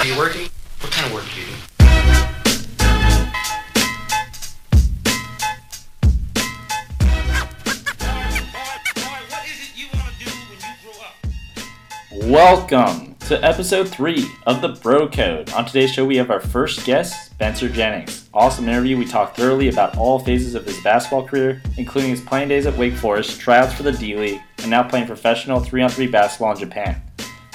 Are you working? What kind of work do you do? Welcome to episode three of the Bro Code. On today's show, we have our first guest, Spencer Jennings. Awesome interview. We talked thoroughly about all phases of his basketball career, including his playing days at Wake Forest, tryouts for the D League, and now playing professional three-on-three basketball in Japan.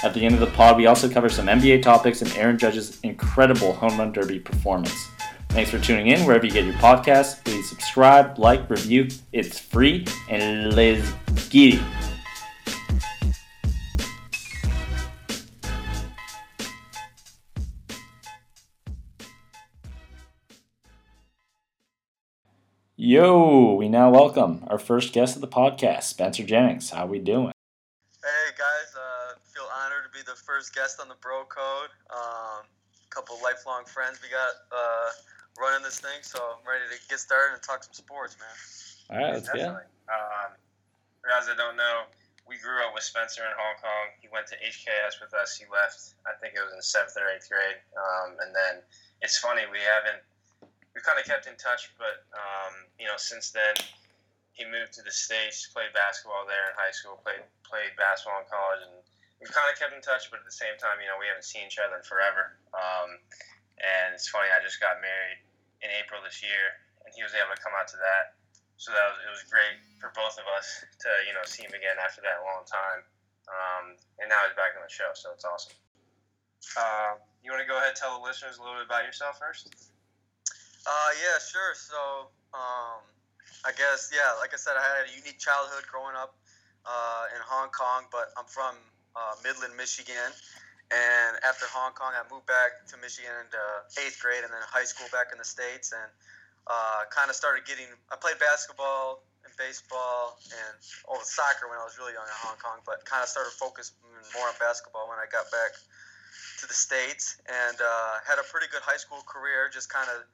At the end of the pod, we also cover some NBA topics and Aaron Judge's incredible home run derby performance. Thanks for tuning in wherever you get your podcasts. Please subscribe, like, review. It's free, and let's get it. Yo, we now welcome our first guest of the podcast, Spencer Jennings. How we doing? Hey guys, uh, feel honored to be the first guest on the Bro Code. Um, couple lifelong friends we got uh, running this thing, so I'm ready to get started and talk some sports, man. All right, let's go. Definitely. Um, for guys that don't know, we grew up with Spencer in Hong Kong. He went to HKS with us. He left, I think it was in seventh or eighth grade. Um, and then it's funny, we haven't, we kind of kept in touch, but, um, you know, since then, he moved to the States, played basketball there in high school, played, played basketball in college, and we've kind of kept in touch, but at the same time, you know, we haven't seen each other in forever. Um, and it's funny, I just got married in April this year, and he was able to come out to that so that was it was great for both of us to you know see him again after that long time. Um, and now he's back on the show, so it's awesome. Uh, you want to go ahead and tell the listeners a little bit about yourself first? Uh, yeah, sure. So, um, I guess, yeah, like I said, I had a unique childhood growing up uh, in Hong Kong, but I'm from uh, Midland, Michigan. And after Hong Kong, I moved back to Michigan uh, eighth grade and then high school back in the States. And uh, kind of started getting. I played basketball and baseball and oh soccer when I was really young in Hong Kong, but kind of started focusing more on basketball when I got back to the states and uh, had a pretty good high school career. Just kind of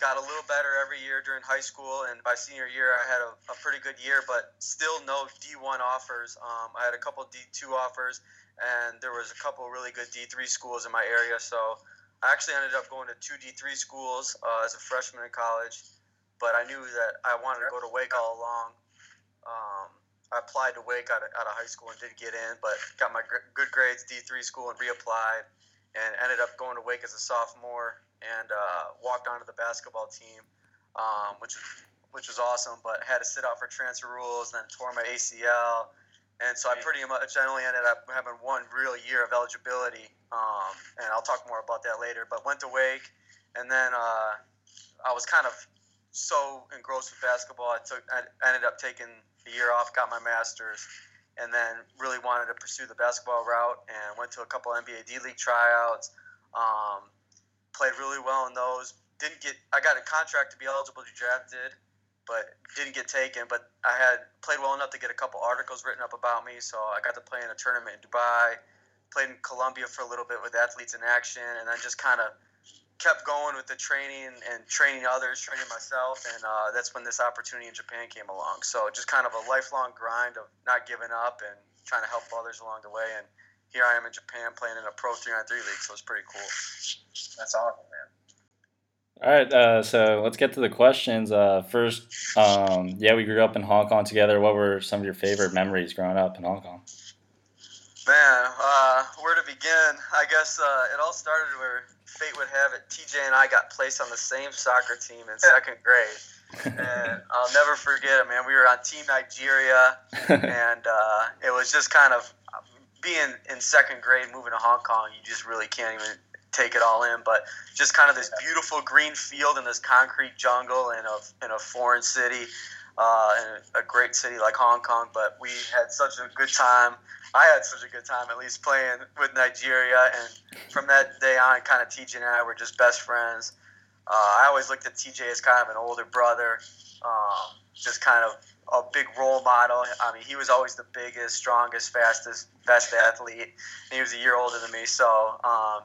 got a little better every year during high school, and by senior year I had a, a pretty good year, but still no D1 offers. Um, I had a couple D2 offers, and there was a couple really good D3 schools in my area, so. I actually ended up going to two D3 schools uh, as a freshman in college, but I knew that I wanted to go to Wake all along. Um, I applied to Wake out of, out of high school and didn't get in, but got my gr- good grades D3 school and reapplied, and ended up going to Wake as a sophomore and uh, walked onto the basketball team, um, which which was awesome. But had to sit out for transfer rules, and then tore my ACL. And so I pretty much I only ended up having one real year of eligibility, um, and I'll talk more about that later. But went to Wake, and then uh, I was kind of so engrossed with basketball. I took I ended up taking a year off, got my master's, and then really wanted to pursue the basketball route and went to a couple NBA D League tryouts. Um, played really well in those. Didn't get I got a contract to be eligible to be drafted but didn't get taken. But I had played well enough to get a couple articles written up about me, so I got to play in a tournament in Dubai. Played in Colombia for a little bit with Athletes in Action, and then just kind of kept going with the training and training others, training myself, and uh, that's when this opportunity in Japan came along. So just kind of a lifelong grind of not giving up and trying to help others along the way. And here I am in Japan playing in a pro three on three league, so it's pretty cool. That's awesome, man. All right, uh, so let's get to the questions. Uh, first, um, yeah, we grew up in Hong Kong together. What were some of your favorite memories growing up in Hong Kong? Man, uh, where to begin? I guess uh, it all started where fate would have it. TJ and I got placed on the same soccer team in second grade. and I'll never forget it, man. We were on Team Nigeria, and uh, it was just kind of being in second grade, moving to Hong Kong. You just really can't even take it all in. But just kind of this beautiful green field and this concrete jungle in a in a foreign city, uh, in a great city like Hong Kong. But we had such a good time. I had such a good time, at least playing with Nigeria. And from that day on, kind of TJ and I were just best friends. Uh, I always looked at TJ as kind of an older brother, um, just kind of a big role model. I mean, he was always the biggest, strongest, fastest, best athlete. And he was a year older than me, so um,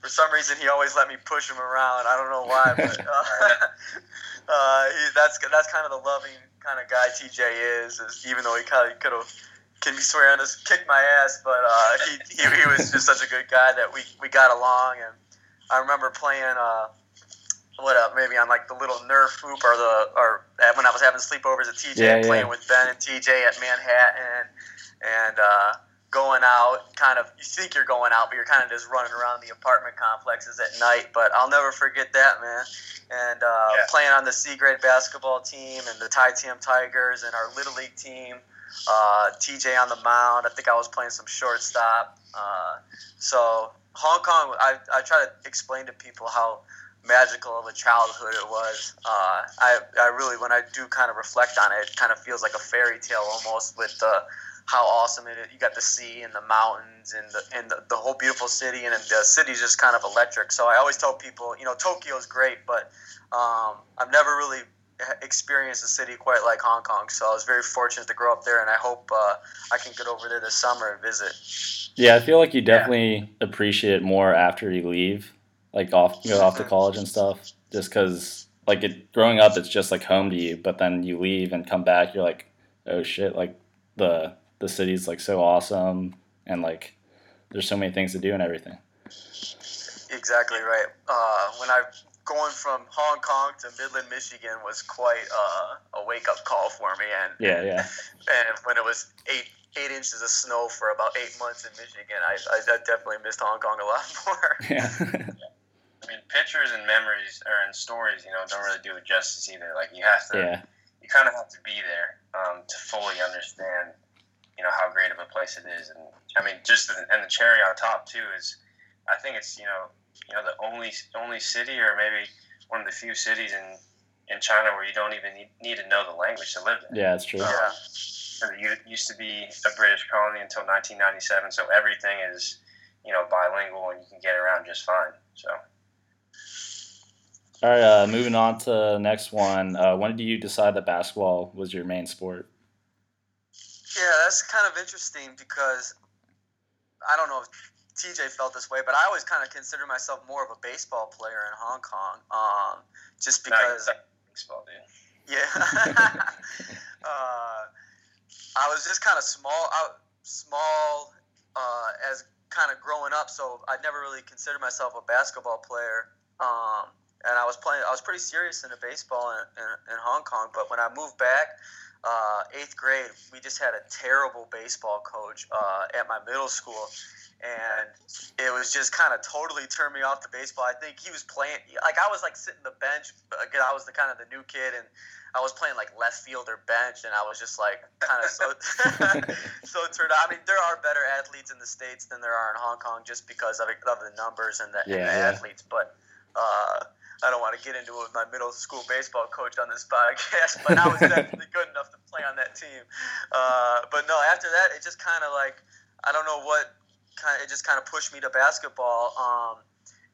for some reason he always let me push him around. I don't know why, but uh, uh, he, that's that's kind of the loving kind of guy TJ is. is even though he kind of could have can be swearing to kick my ass, but uh, he, he, he was just such a good guy that we, we got along. And I remember playing, uh, what up, maybe on like the little Nerf hoop or the or when I was having sleepovers at TJ, Yeah, playing yeah. with Ben and TJ at Manhattan, and uh, going out. Kind of, you think you're going out, but you're kind of just running around the apartment complexes at night. But I'll never forget that, man. And uh, Yeah. playing on the C grade basketball team and the Ty TM Tigers and our little league team. Uh, TJ on the mound. I think I was playing some shortstop. Uh, so Hong Kong, I, I try to explain to people how magical of a childhood it was. Uh, I, I really, when I do kind of reflect on it, it kind of feels like a fairy tale almost with the, how awesome it is. You got the sea and the mountains and the, and the, the whole beautiful city, and the city's just kind of electric. So I always tell people, you know, Tokyo's great, but um, I've never really experienced a city quite like Hong Kong. So I was very fortunate to grow up there, and I hope uh, I can get over there this summer and visit. Yeah, I feel like you definitely appreciate it more after you leave, like off go off to college and stuff. Just because, like, it growing up, it's just like home to you. But then you leave and come back, you're like, oh shit, like the the city's like so awesome, and like there's so many things to do and everything. Exactly right. Uh, when I going from Hong Kong to Midland, Michigan was quite uh, a wake up call for me, and Yeah, yeah, and when it was eight eight inches of snow for about eight months in Michigan, I, I, I definitely missed Hong Kong a lot more. yeah, I mean, pictures and memories or and stories, you know, don't really do it justice either. Like you have to, yeah, you kind of have to be there um, to fully understand, you know, how great of a place it is. And I mean, just the, and the cherry on top too is, I think it's you know, you know, the only only city or maybe one of the few cities in in China where you don't even need, need to know the language to live there. yeah. It's true. yeah. It used to be a British colony until 1997, so everything is, you know, bilingual and you can get around just fine. So. All right, uh, moving on to the next one. Uh, when did you decide that basketball was your main sport? Yeah, that's kind of interesting because I don't know if TJ felt this way, but I always kind of consider myself more of a baseball player in Hong Kong, um, just because. it's baseball, dude. Yeah. uh, I was just kind of small, out, small uh, as kind of growing up, so I never really considered myself a basketball player. Um, and I was playing, I was pretty serious into baseball in, in, in Hong Kong. But when I moved back, uh, eighth grade, we just had a terrible baseball coach uh, at my middle school. And it was just kind of totally turned me off to baseball. I think he was playing, like, I was like sitting the bench. Again, I was the kind of the new kid, and I was playing like left field or bench, and I was just like kind of so so turned out. I mean, there are better athletes in the states than there are in Hong Kong, just because of, of the numbers and the, and the yeah. athletes. But uh, I don't want to get into it with my middle school baseball coach on this podcast. But I was definitely good enough to play on that team. Uh, but no, after that, it just kind of like I don't know what kind. It just kind of pushed me to basketball. Um,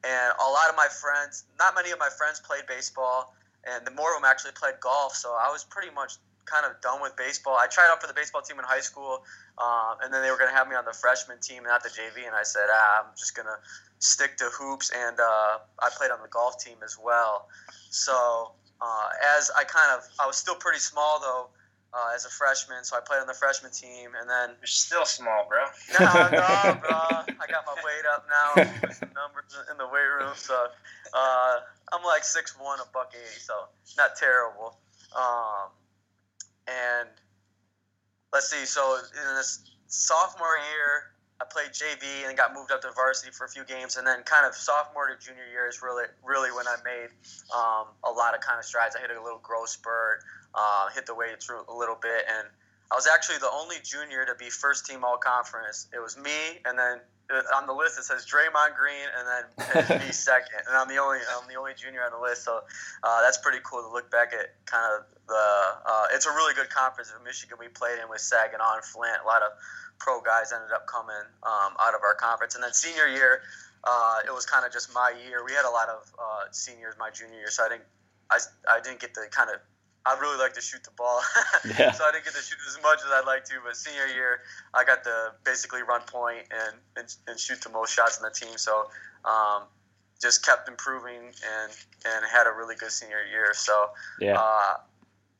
and a lot of my friends, not many of my friends played baseball and the more of them actually played golf. So I was pretty much kind of done with baseball. I tried out for the baseball team in high school, um, and then they were going to have me on the freshman team, not the JV. And I said, ah, I'm just going to stick to hoops, and uh, I played on the golf team as well. So uh, as I kind of, I was still pretty small though. Uh, as a freshman, so I played on the freshman team, and then You're still small, bro. no, no, bro. I got my weight up now. Numbers in the weight room, so uh, I'm like six one, a buck eighty, so not terrible. Um, and let's see. So in this sophomore year, I played JV and got moved up to varsity for a few games, and then kind of sophomore to junior year is really, really when I made um, a lot of kind of strides. I hit a little growth spurt, uh, hit the weights a little bit, and I was actually the only junior to be first team all conference. It was me, and then on the list it says Draymond Green, and then me second, and I'm the only I'm the only junior on the list. So uh, that's pretty cool to look back at. Kind of the uh, it's a really good conference in Michigan. We played in with Saginaw and Flint. A lot of pro guys ended up coming um, out of our conference, and then senior year. Uh, it was kind of just my year. We had a lot of uh, seniors my junior year, so I didn't, I, I didn't get to kind of I really like to shoot the ball, Yeah. so I didn't get to shoot as much as I'd like to. But senior year, I got to basically run point and and, and shoot the most shots in the team. So um, just kept improving and and had a really good senior year. So Yeah. uh,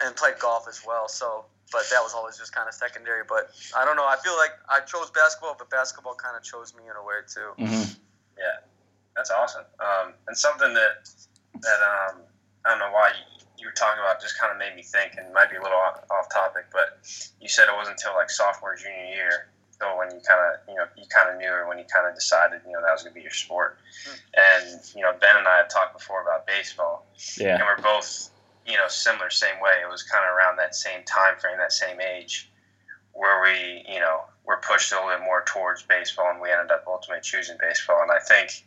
and played golf as well. So but that was always just kind of secondary. But I don't know. I feel like I chose basketball, but basketball kind of chose me in a way too. Mm-hmm. Yeah, that's awesome. Um, and something that that um, I don't know why you, you were talking about just kind of made me think, and might be a little off, off topic, but you said it wasn't until like sophomore junior year so when you kind of you know you kind of knew or when you kind of decided you know that was going to be your sport. Hmm. And you know ben and i had talked before about baseball. Yeah. and we're both you know similar same way. It was kind of around that same time frame that same age where we you know were pushed a little bit more towards baseball and we ended up ultimately choosing baseball. And i think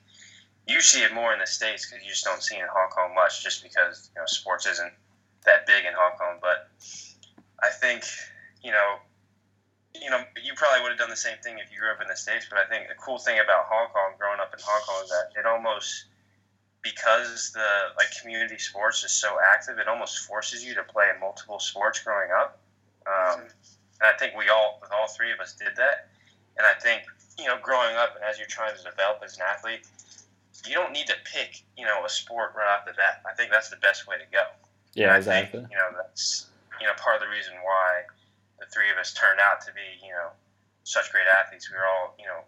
you see it more in the states because you just don't see it in hong kong much just because you know sports isn't that big in hong kong but i think you know you know, you probably would have done the same thing if you grew up in the States, but I think the cool thing about Hong Kong, growing up in Hong Kong, is that it almost, because the like community sports is so active, it almost forces you to play multiple sports growing up. Um, and I think we all, with all three of us, did that. And I think, you know, growing up and as you're trying to develop as an athlete, you don't need to pick, you know, a sport right off the bat. I think that's the best way to go. Yeah, I think, exactly. you know, that's you know part of the reason why the three of us turned out to be you know such great athletes. We were all you know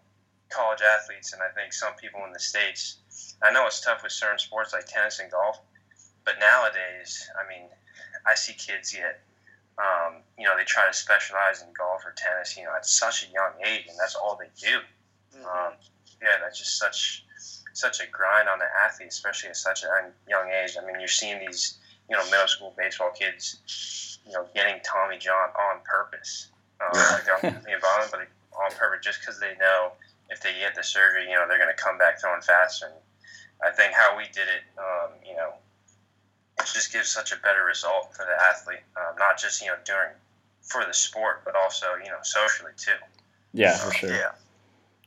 college athletes, and I think some people in the states. I know it's tough with certain sports like tennis and golf, but nowadays, I mean, I see kids get. Um, you know, they try to specialize in golf or tennis, you know, at such a young age, and that's all they do. Mhm. Um, yeah, that's just such such a grind on the athlete, especially at such a young age. I mean, you're seeing these, you know, middle school baseball kids, you know, getting Tommy John on purpose. Um, like they're on the but on purpose just because they know if they get the surgery, you know, they're going to come back throwing faster. And I think how we did it, um, you know, it just gives such a better result for the athlete, um, not just you know during for the sport, but also you know socially too. Yeah, for sure. Yeah.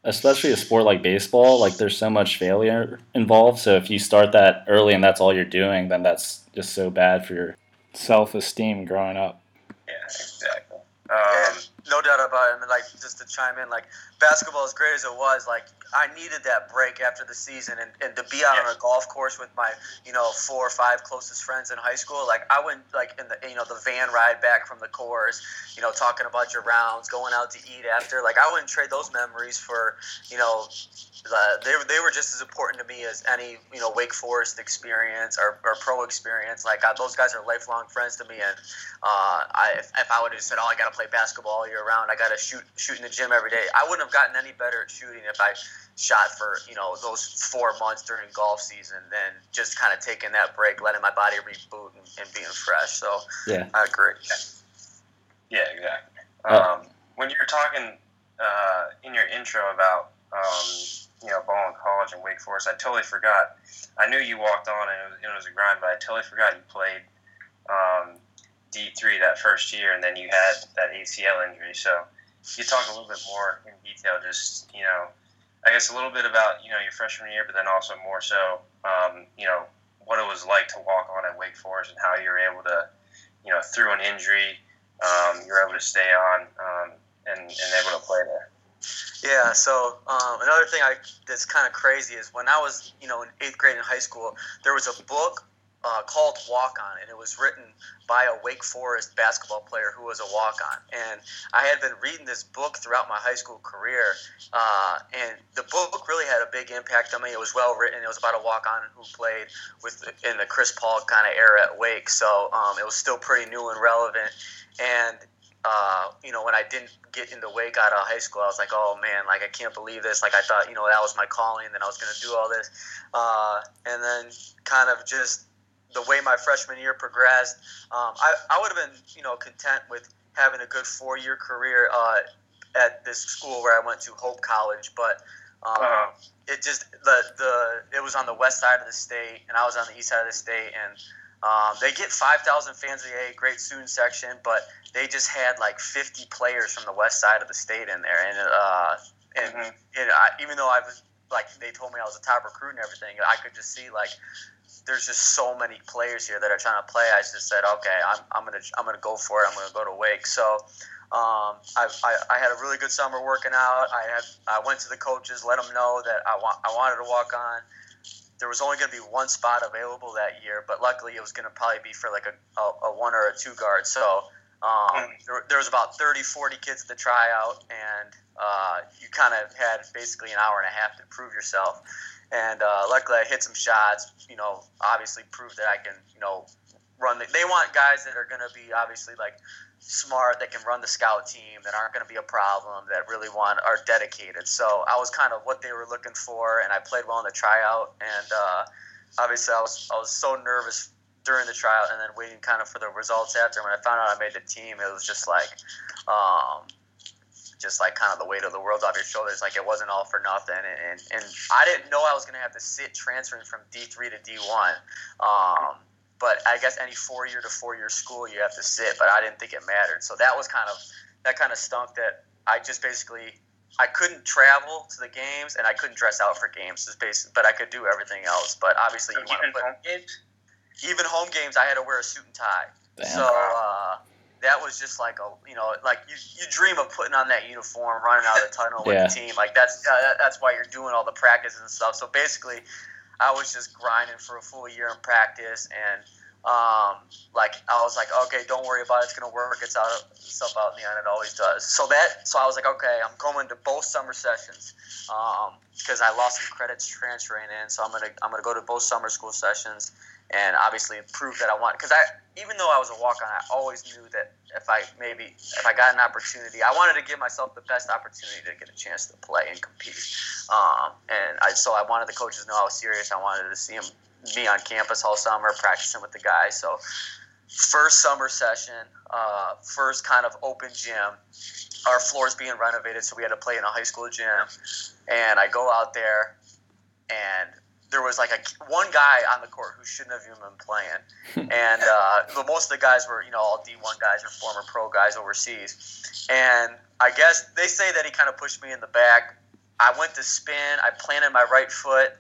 Especially a sport like baseball, like there's so much failure involved. So if you start that early and that's all you're doing, then that's just so bad for your self-esteem growing up. Yeah, exactly. Um, no doubt about it. Like just to chime in, like basketball, as great as it was, like I needed that break after the season, and, and to be out on a golf course with my, you know, four or five closest friends in high school. Like I went like in the, you know, the van ride back from the course, you know, talking about your rounds, going out to eat after. Like I wouldn't trade those memories for, you know, the, they were they were just as important to me as any, you know, Wake Forest experience or, or pro experience. Like I, those guys are lifelong friends to me, and uh, I, if, if I would have said, "Oh, I got to play basketball all year round. I got to shoot shoot in the gym every day," I wouldn't have gotten any better at shooting if I shot for you know those four months during golf season than just kind of taking that break, letting my body reboot and, and being fresh. So Yeah. I agree. yeah, exactly. Uh, Um, when you were talking uh, in your intro about um, you know ball in college and Wake Forest, I totally forgot. I knew you walked on and it was, it was a grind, but I totally forgot you played um, D three that first year, and then you had that ACL injury. So you talk a little bit more in detail, just you know, I guess a little bit about you know your freshman year, but then also more so, um, you know, what it was like to walk on at Wake Forest and how you were able to, you know, through an injury, um, you were able to stay on um, and, and able to play there. Yeah. So um, another thing I that's kind of crazy is when I was you know in eighth grade in high school, there was a book uh, called Walk On, and it was written by a Wake Forest basketball player who was a walk on. And I had been reading this book throughout my high school career, uh, and the book really had a big impact on me. It was well written. It was about a walk on who played with in the Chris Paul kind of era at Wake, so um, it was still pretty new and relevant. And uh, you know, when I didn't get into Wake out of high school, I was like, oh man, like I can't believe this. Like I thought, you know, that was my calling, and I was going to do all this. Uh, and then kind of just the way my freshman year progressed, um, I, I would have been, you know, content with having a good four year career uh, at this school where I went to, Hope College. But um, Uh, it just the the it was on the west side of the state, and I was on the east side of the state, and um, they get five thousand fans a day, great student section, but they just had like fifty players from the west side of the state in there, and uh, and, Mhm. and I, even though I was like they told me I was a top recruit and everything, I could just see like there's just so many players here that are trying to play. I just said, okay, I'm, I'm gonna I'm gonna go for it. I'm gonna go to Wake. So um, I, I, I had a really good summer working out. I had I went to the coaches, let them know that I want I wanted to walk on. There was only going to be one spot available that year, but luckily it was going to probably be for like a, a, a one or a two guard. So Um, there, there was about 30, 40 kids at the tryout, and uh, you kind of had basically an hour and a half to prove yourself. And uh, luckily, I hit some shots. You know, obviously proved that I can, you know, run. The, they want guys that are going to be obviously like smart, that can run the scout team, that aren't going to be a problem, that really want are dedicated. So I was kind of what they were looking for, and I played well in the tryout. And uh, obviously, I was I was so nervous during the tryout, and then waiting kind of for the results after. When I found out I made the team, it was just like. Um, just like kind of the weight of the world off your shoulders. Like it wasn't all for nothing, and and, and I didn't know I was gonna have to sit transferring from D three to D one. Um, but I guess any four year to four year school you have to sit, but I didn't think it mattered. So that was kind of that kind of stunk that I just basically I couldn't travel to the games and I couldn't dress out for games. but I could do everything else. But obviously, so you want to put home games. Even home games, I had to wear a suit and tie. Damn. So uh, that was just like a you know like you, you dream of putting on that uniform, running out of the tunnel with the team. Like that's uh, that's why you're doing all the practices and stuff. So basically, I was just grinding for a full year in practice and. Um, like I was like, okay, don't worry about it. It's gonna work. It's out itself out in the end. It always does. So that, so I was like, okay, I'm going to both summer sessions because I lost some credits transferring in. So I'm gonna I'm gonna go to both summer school sessions and obviously prove that I want. Because I, even though I was a walk on, I always knew that if I maybe if I got an opportunity, I wanted to give myself the best opportunity to get a chance to play and compete. Um, and I, so I wanted the coaches to know I was serious. I wanted to see them be on campus all summer, practicing with the guys. So, first summer session, uh, first kind of open gym. Our floor's being renovated, so we had to play in a high school gym. And I go out there, and there was like a one guy on the court who shouldn't have even been playing. and uh, but most of the guys were, you know, all D1 guys or former pro guys overseas. And I guess they say that he kind of pushed me in the back. I went to spin. I planted my right foot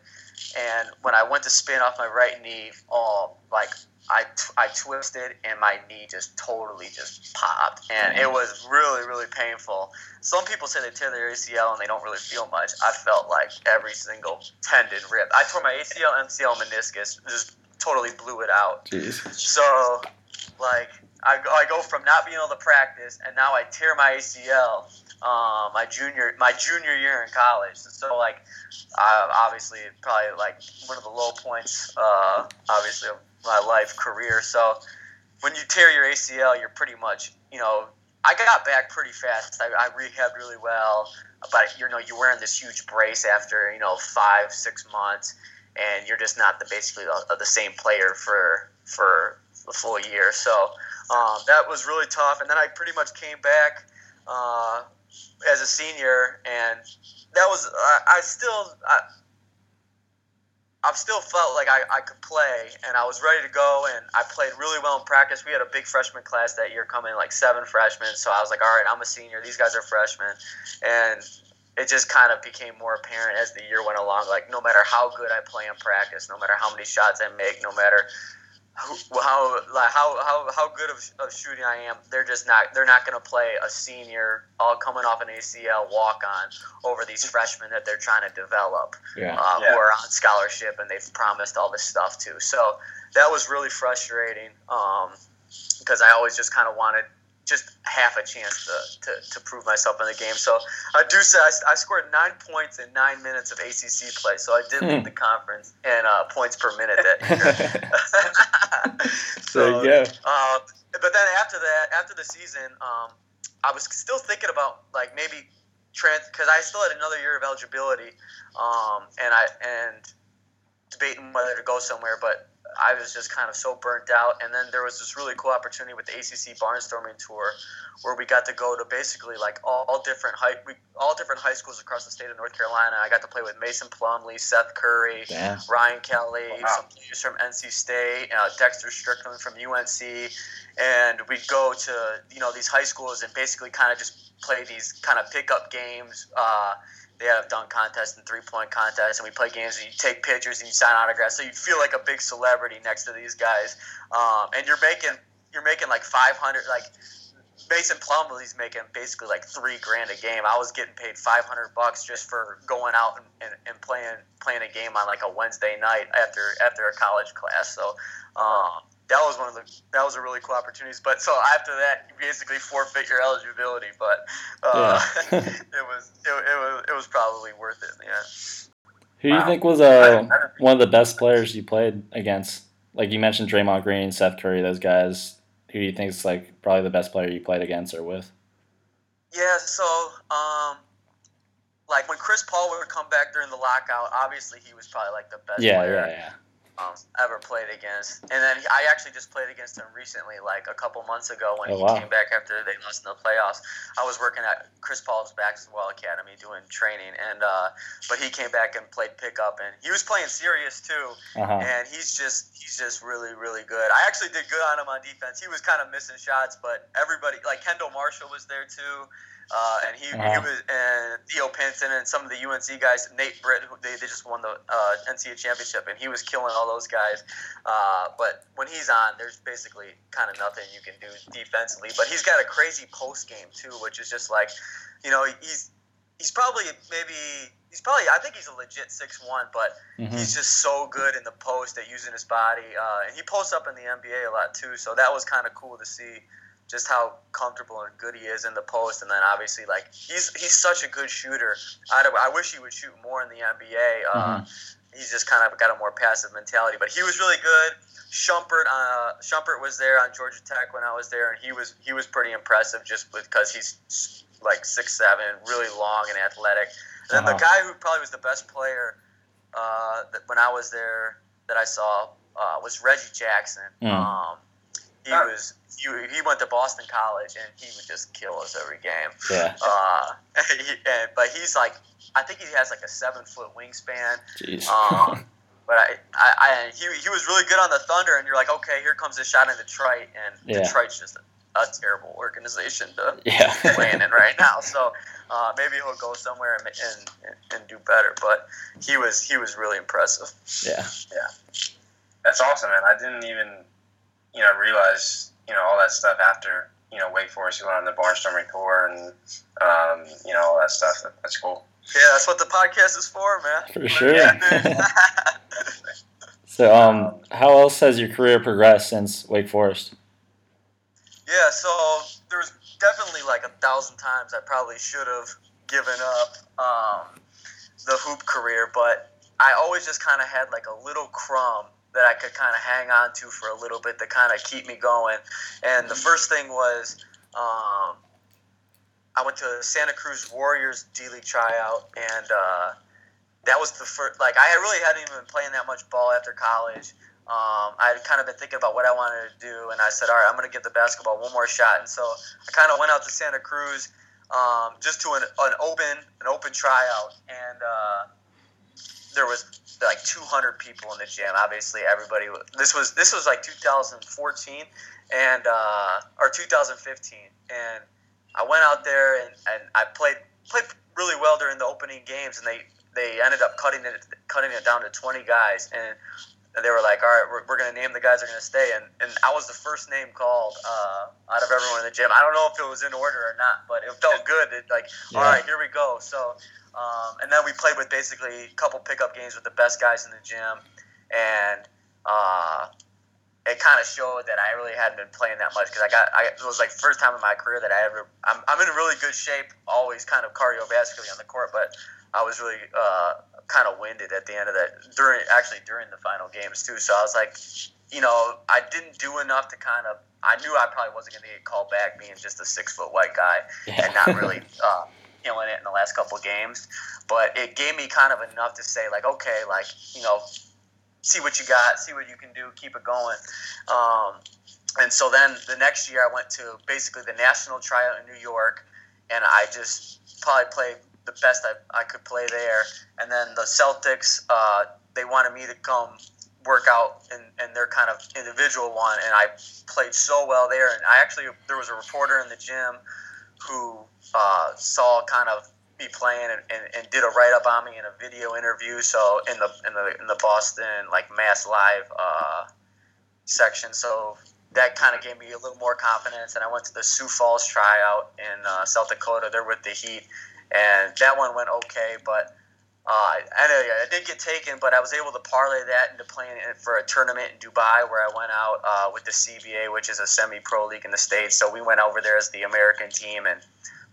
and when I went to spin off my right knee, oh, like I, t- I twisted and my knee just totally just popped, and it was really really painful. Some people say they tear their ACL and they don't really feel much. I felt like every single tendon ripped. I tore my ACL, MCL, meniscus, just totally blew it out. Jeez. So, like, I, go- I go from not being able to practice, and now I tear my ACL. Um, my junior my junior year in college. So like, uh, obviously probably like one of the low points, uh, obviously of my life career. So when you tear your ACL, you're pretty much you know. I got back pretty fast. I, I rehabbed really well, but you know you're wearing this huge brace after you know five six months, and you're just not the basically the, the same player for for the full year. So um, that was really tough. And then I pretty much came back uh, as a senior, and that was I, I still I, I've still felt like I, I could play, and I was ready to go, and I played really well in practice. We had a big freshman class that year coming, like seven freshmen. So I was like, all right, I'm a senior. These guys are freshmen, and it just kind of became more apparent as the year went along. Like no matter how good I play in practice, no matter how many shots I make, no matter how like how, how, how good of, of shooting I am, they're just not they're not going to play a senior all coming off an ACL walk on over these freshmen that they're trying to develop Yeah. uh, Yeah. who are on scholarship and they've promised all this stuff too. So that was really frustrating because I always just kind of wanted just half a chance to, to, to prove myself in the game. So I do say I, I scored nine points in nine minutes of ACC play, so I did lead the conference in uh, points per minute that year. you go. Uh, but then after that, after the season, um, I was still thinking about like maybe trans because I still had another year of eligibility, um, and I and debating whether to go somewhere, but I was just kind of so burnt out. And then there was this really cool opportunity with the ACC Barnstorming Tour, where we got to go to basically like all, all different high we, all different high schools across the state of North Carolina. I got to play with Mason Plumlee, Seth Curry, Damn. Ryan Kelly, Wow. some players from NC State, uh, Dexter Strickland from UNC, and we'd go to you know these high schools and basically kind of just play these kind of pickup games. Uh, they have dunk contests and three point contests, and we play games and you take pictures and you sign autographs, so you feel like a big celebrity next to these guys, um, and you're making you're making like 500 like. Mason Plumlee's making basically like three grand a game. I was getting paid five hundred bucks just for going out and, and, and playing playing a game on like a Wednesday night after after a college class. So um, that was one of the that was a really cool opportunities. But so after that, you basically forfeit your eligibility. But uh, Yeah. it was it, it was it was probably worth it. Yeah. Who do you think was uh, one of the best players you played against? Like you mentioned, Draymond Green, Seth Curry, those guys. Who do you think is like probably the best player you played against or with? Yeah, so um, like when Chris Paul would come back during the lockout, obviously he was probably like the best Yeah, player yeah, yeah. Um, ever played against. And then he, I actually just played against him recently, like a couple months ago when Oh, he wow. came back after they lost in the playoffs. I was working at Chris Paul's basketball academy doing training, and uh, but he came back and played pickup, and he was playing serious too Uh huh. and he's just he's just really really good. I actually did good on him on defense. He was kind of missing shots, but everybody like Kendall Marshall was there too, uh, and he, he Uh-huh. was and Theo Pinson and some of the UNC guys, Nate Britt, who they, they just won the uh, NCAA championship, and he was killing all those guys. Uh, but when he's on, there's basically kind of nothing you can do defensively. But he's got a crazy post game too, which is just like, you know, he's he's probably maybe. He's probably, I think he's a legit six one, but hmm he's just so good in the post at using his body, uh, and he posts up in the NBA a lot too. So that was kind of cool to see, just how comfortable and good he is in the post. And then obviously, like he's he's such a good shooter. I, I wish he would shoot more in the NBA. Uh, He's just kind of got a more passive mentality, but he was really good. Shumpert, uh, Shumpert was there on Georgia Tech when I was there, and he was he was pretty impressive just because he's like six seven, really long and athletic. And then Uh-huh. the guy who probably was the best player uh, that when I was there that I saw uh, was Reggie Jackson. Mm. Um, he was he, he went to Boston College and he would just kill us every game. Yeah. Uh, he, and, but he's like I think he has like a seven foot wingspan. Jeez. Um, but I, I, I he, he was really good on the Thunder, and you're like, okay, here comes a shot in Detroit, and Yeah. Detroit's just a, a terrible organization to yeah. play in right now. So uh, maybe he'll go somewhere and, and, and do better. But he was he was really impressive. Yeah. yeah. That's awesome, man. I didn't even, you know, realize, you know, all that stuff after, you know, Wake Forest. You went on the barnstorming tour and, um, you know, all that stuff. That, that's cool. Yeah, that's what the podcast is for, man. For sure. Yeah, So, um, how else has your career progressed since Wake Forest? Yeah, so there was definitely like a thousand times I probably should have given up um, the hoop career, but I always just kind of had like a little crumb that I could kind of hang on to for a little bit to kind of keep me going. And the first thing was um, I went to Santa Cruz Warriors D League tryout, and uh, that was the first. Like I really hadn't even been playing that much ball after college. Um, I had kind of been thinking about what I wanted to do, and I said, "All right, I'm going to give the basketball one more shot." And so I kind of went out to Santa Cruz um, just to an, an open an open tryout, and uh, there was like 200 people in the gym. Obviously, everybody. This was this was like 2014 and uh, or 2015, and I went out there and, and I played played really well during the opening games, and they they ended up cutting it cutting it down to 20 guys, and they were like, all right, we're, we're going to name the guys that are going to stay. And, and I was the first name called uh, out of everyone in the gym. I don't know if it was in order or not, but it felt good. It, like, all Yeah. right, here we go. So, um, and then we played with basically a couple pickup games with the best guys in the gym. And uh, it kind of showed that I really hadn't been playing that much because I got, I, it was like first time in my career that I ever, I'm, I'm in really good shape, always kind of cardiovascularly on the court, but I was really uh, kind of winded at the end of that during actually during the final games too. So I was like, you know, I didn't do enough to kind of. I knew I probably wasn't going to get called back being just a six foot white guy and not really uh, killing it in the last couple games. But it gave me kind of enough to say like, okay, like you know, see what you got, see what you can do, keep it going. Um, and so then the next year I went to basically the national tryout in New York, and I just probably played the best I, I could play there. And then the Celtics, uh, they wanted me to come work out in, in their kind of individual one, and I played so well there. And I actually, there was a reporter in the gym who uh, saw kind of me playing and, and, and did a write up on me in a video interview. So in the in the in the Boston like Mass Live uh, section, so that kind of gave me a little more confidence. And I went to the Sioux Falls tryout in uh, South Dakota. They're with the Heat, and that one went okay. But uh, I, I did get taken, but I was able to parlay that into playing for a tournament in Dubai where I went out uh, with the CBA, which is a semi-pro league in the states. So we went over there as the American team and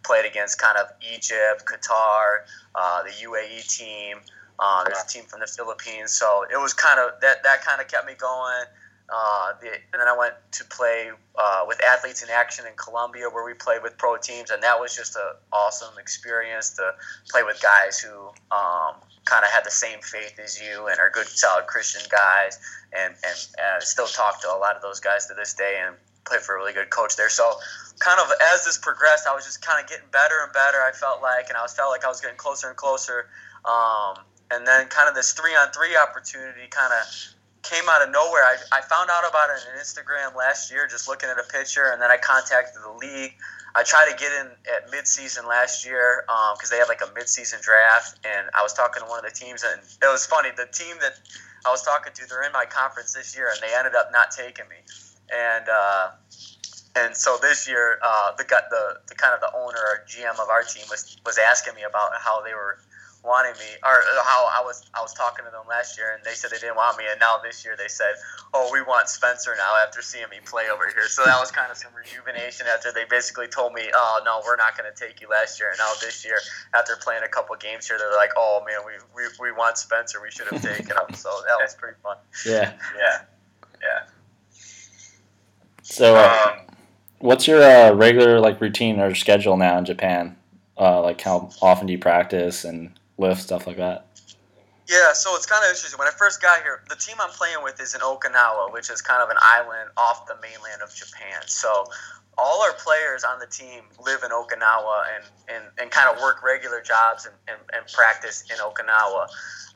played against kind of Egypt, Qatar, uh, the UAE team. Uh, there's a team from the Philippines, so it was kind of that. That kind of kept me going. Uh, the, and then I went to play uh, with Athletes in Action in Colombia, where we played with pro teams, and that was just an awesome experience to play with guys who um, kind of had the same faith as you and are good, solid Christian guys, and and, and still talk to a lot of those guys to this day, and play for a really good coach there. So, kind of as this progressed, I was just kind of getting better and better. I felt like, and I was felt like I was getting closer and closer. Um, and then kind of this three on three opportunity kind of came out of nowhere. I, I found out about it on Instagram last year, just looking at a picture, and then I contacted the league. I tried to get in at midseason last year because um, they had like a midseason draft, and I was talking to one of the teams, and it was funny. The team that I was talking to, they're in my conference this year, and they ended up not taking me. And uh, and so this year, uh, the, the the kind of the owner or GM of our team was was asking me about how they were wanting me, or how I was I was talking to them last year, and they said they didn't want me, and now this year they said, "Oh, we want Spencer now." After seeing me play over here, so that was kind of some rejuvenation. After they basically told me, "Oh, no, we're not going to take you last year," and now this year, after playing a couple games here, they're like, "Oh man, we, we, we want Spencer. We should have taken him." So that was pretty fun. Yeah. Yeah. Yeah. So, uh, um, what's your uh, regular like routine or schedule now in Japan? Uh, like how often do you practice and lift, stuff like that? Yeah, so it's kind of interesting. When I first got here, the team I'm playing with is in Okinawa, which is kind of an island off the mainland of Japan. So all our players on the team live in Okinawa and, and, and kind of work regular jobs and, and, and practice in Okinawa.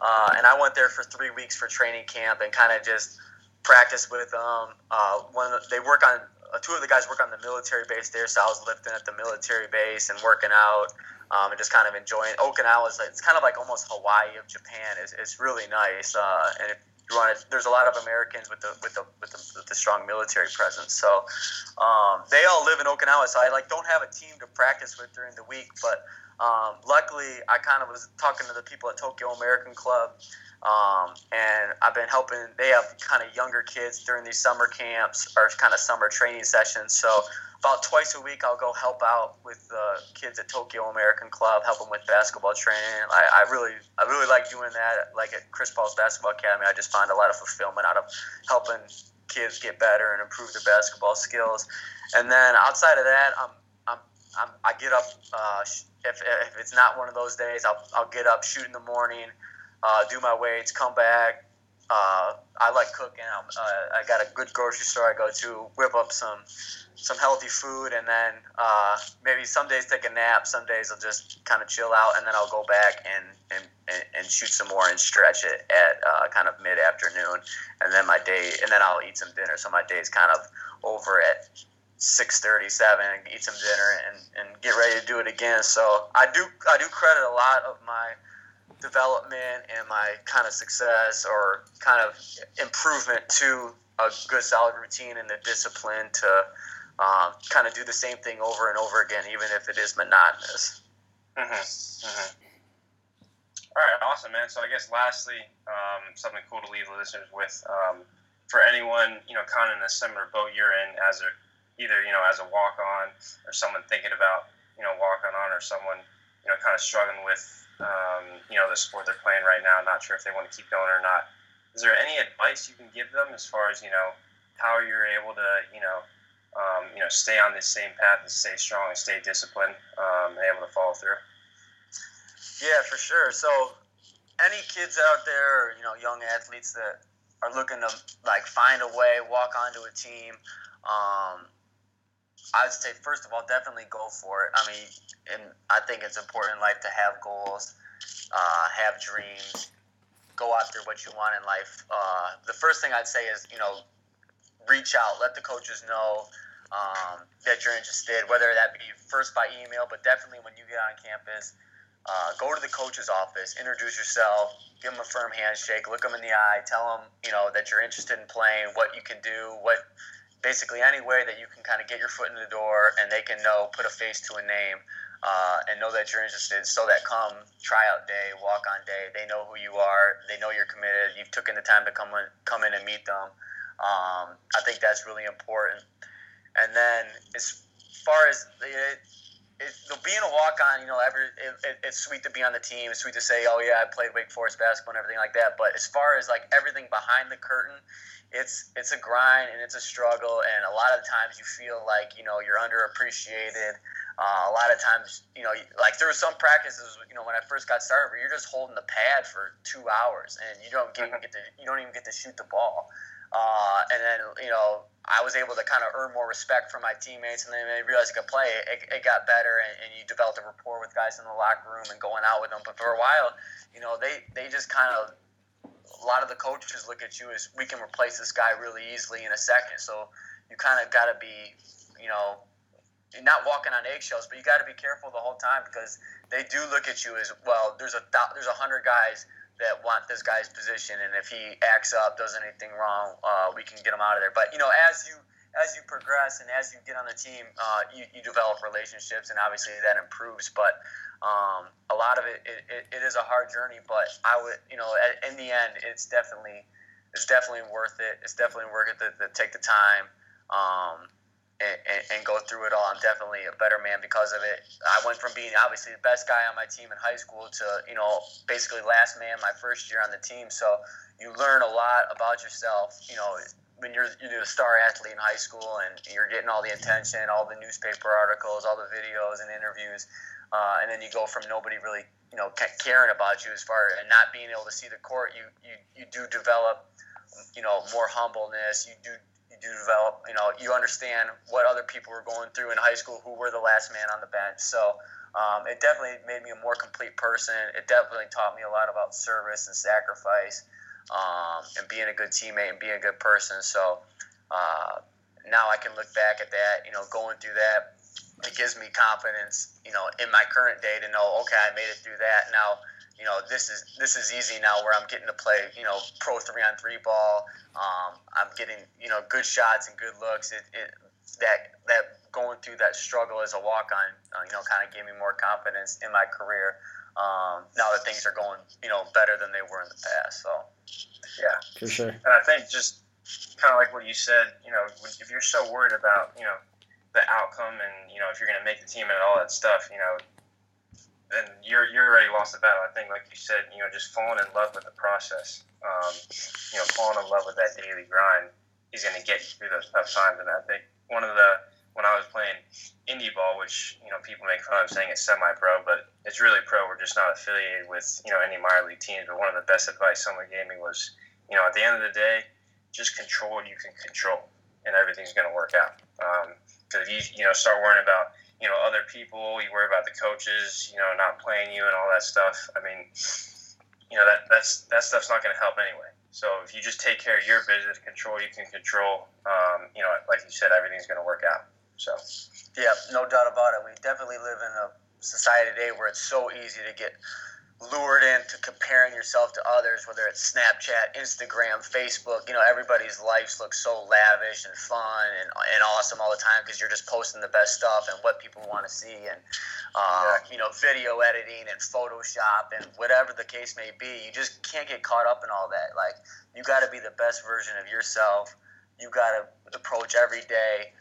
Uh, and I went there for three weeks for training camp and kind of just practice with them. Uh, the, they work on two of the guys work on the military base there, so I was lifting at the military base and working out um, and just kind of enjoying. Okinawa is it's kind of like almost Hawaii of Japan. It's, it's really nice, uh, and if you want to, there's a lot of Americans with the with the with the, with the strong military presence. So um, they all live in Okinawa. So I like don't have a team to practice with during the week, but um, luckily I kind of was talking to the people at Tokyo American Club. Um, and I've been helping. They have kind of younger kids during these summer camps or kind of summer training sessions. So about twice a week I'll go help out with the kids at Tokyo American Club, help them with basketball training. I, I really I really like doing that. Like at Chris Paul's Basketball Academy, I just find a lot of fulfillment out of helping kids get better and improve their basketball skills. And then outside of that, I'm, I'm, I'm i get up. Uh, if, if it's not one of those days, I'll, I'll get up, shoot in the morning, uh, do my weights, come back, uh, I like cooking. Uh, i got a good grocery store I go to, whip up some some healthy food, and then uh, maybe some days take a nap. Some days I'll just kind of chill out, and then I'll go back and and, and, shoot some more and stretch it at uh, kind of mid afternoon, and then my day, and then I'll eat some dinner. So my day is kind of over at six thirty seven, eat some dinner, and, and get ready to do it again. So I do I do credit a lot of my development and my kind of success or kind of improvement to a good solid routine and the discipline to um, kind of do the same thing over and over again, even if it is monotonous. Mm-hmm. Mm-hmm. All right, awesome, man. So I guess lastly, um, something cool to leave the listeners with um, for anyone you know kind of in a similar boat you're in as a either you know as a walk on or someone thinking about you know walking on or someone you know kind of struggling with um, you know, the sport they're playing right now, not sure if they want to keep going or not. Is there any advice you can give them as far as, you know, how you're able to, you know, um, you know, stay on this same path and stay strong and stay disciplined um, and able to follow through? Yeah, for sure. So, any kids out there, you know, young athletes that are looking to like find a way, walk onto a team, um, I'd say first of all, definitely go for it. I mean, and I think it's important in life to have goals, uh, have dreams, go after what you want in life. Uh, the first thing I'd say is, you know, reach out, let the coaches know um, that you're interested, whether that be first by email, but definitely when you get on campus. Uh, go to the coach's office, introduce yourself, give them a firm handshake, look them in the eye, tell them you know that you're interested in playing, what you can do, what basically any way that you can kind of get your foot in the door and they can know, put a face to a name. uh, and know that you're interested so that come tryout day, walk on day, they know who you are, they know you're committed, you've taken the time to come in, come in and meet them. Um, I think that's really important. And then as far as it, it, being a walk on, you know, every it, it, it's sweet to be on the team. It's sweet to say, oh yeah, I played Wake Forest basketball and everything like that. But as far as like everything behind the curtain, it's it's a grind and it's a struggle. And a lot of times you feel like you know you're underappreciated. Uh, a lot of times, you know, like there were some practices, you know, when I first got started, where you're just holding the pad for two hours and you don't get, mm-hmm. get to, you don't even get to shoot the ball. Uh, and then, you know, I was able to kind of earn more respect from my teammates, and then they realized I could play. It, it got better, and, and you developed a rapport with guys in the locker room and going out with them. But for a while, you know, they they just kind of a lot of the coaches look at you as we can replace this guy really easily in a second. So you kind of got to be, you know, not walking on eggshells, but you got to be careful the whole time because they do look at you as well. There's a there's a hundred guys that want this guy's position, and if he acts up, does anything wrong, uh, we can get him out of there. But you know, as you as you progress and as you get on the team, uh, you, you develop relationships, and obviously that improves. But um, a lot of it, it, it, is a hard journey. But I would, you know, in the end, it's definitely it's definitely worth it. It's definitely worth it to, to take the time. Um, and, and, and, go through it all. I'm definitely a better man because of it. I went from being obviously the best guy on my team in high school to you know basically last man my first year on the team. So you learn a lot about yourself. You know when you're you're a star athlete in high school and you're getting all the attention, all the newspaper articles, all the videos and interviews, uh, and then you go from nobody really you know caring about you as far and not being able to see the court. You you you do develop you know more humbleness. You do you do develop, you know, you understand what other people were going through in high school who were the last man on the bench. So um, it definitely made me a more complete person. It definitely taught me a lot about service and sacrifice um, and being a good teammate and being a good person. So uh, now I can look back at that, you know, going through that. It gives me confidence, you know, in my current day to know, okay, I made it through that. Now, you know, this is this is easy now where I'm getting to play, you know, pro three on three ball. Um, I'm getting, you know, good shots and good looks. It, it that that going through that struggle as a walk on, uh, you know, kind of gave me more confidence in my career. Um, now that things are going, you know, better than they were in the past. So, yeah, for sure. And I think just kind of like what you said, you know, if you're so worried about, you know, the outcome and you know if you're going to make the team and all that stuff, you know, then you're you're already lost the battle. I think, like you said, you know, just falling in love with the process, um, you know, falling in love with that daily grind is going to get you through those tough times. And I think one of the when I was playing indie ball, which you know people make fun of saying it's semi-pro, but it's really pro. We're just not affiliated with you know any minor league teams. But one of the best advice someone gave me was, you know, at the end of the day, just control what you can control, and everything's going to work out. Because um, you you know start worrying about you know other people. You worry about the coaches, you know, not playing you and all that stuff. I mean, you know that that's that stuff's not going to help anyway. So if you just take care of your business, control you can control. Um, you know, like you said, everything's going to work out. So yeah, no doubt about it. We definitely live in a society today where it's so easy to get lured into comparing yourself to others, whether it's Snapchat, Instagram, Facebook. You know, everybody's lives look so lavish and fun and, and awesome all the time because you're just posting the best stuff and what people want to see and, uh, you know, video editing and Photoshop and whatever the case may be. You just can't get caught up in all that. Like, you got to be the best version of yourself. You got to approach every day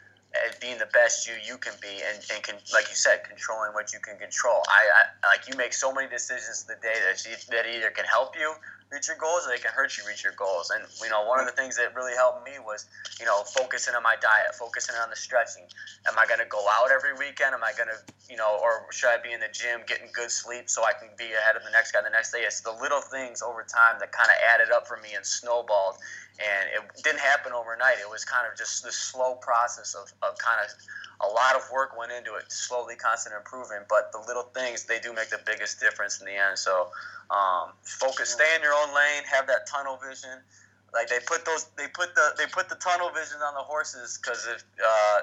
as being the best you you can be and, and can like you said controlling what you can control. I, I like you make so many decisions the day that that either can help you reach your goals or they can hurt you reach your goals and you know one of the things that really helped me was you know focusing on my diet focusing on the stretching am i going to go out every weekend am i going to you know or should i be in the gym getting good sleep so i can be ahead of the next guy the next day it's the little things over time that kind of added up for me and snowballed and it didn't happen overnight. It was kind of just the slow process of, of kind of a lot of work went into it, slowly, constant improvement. But the little things they do make the biggest difference in the end. So um, focus, stay in your own lane, have that tunnel vision, like they put those, they put the, they put the tunnel vision on the horses because if,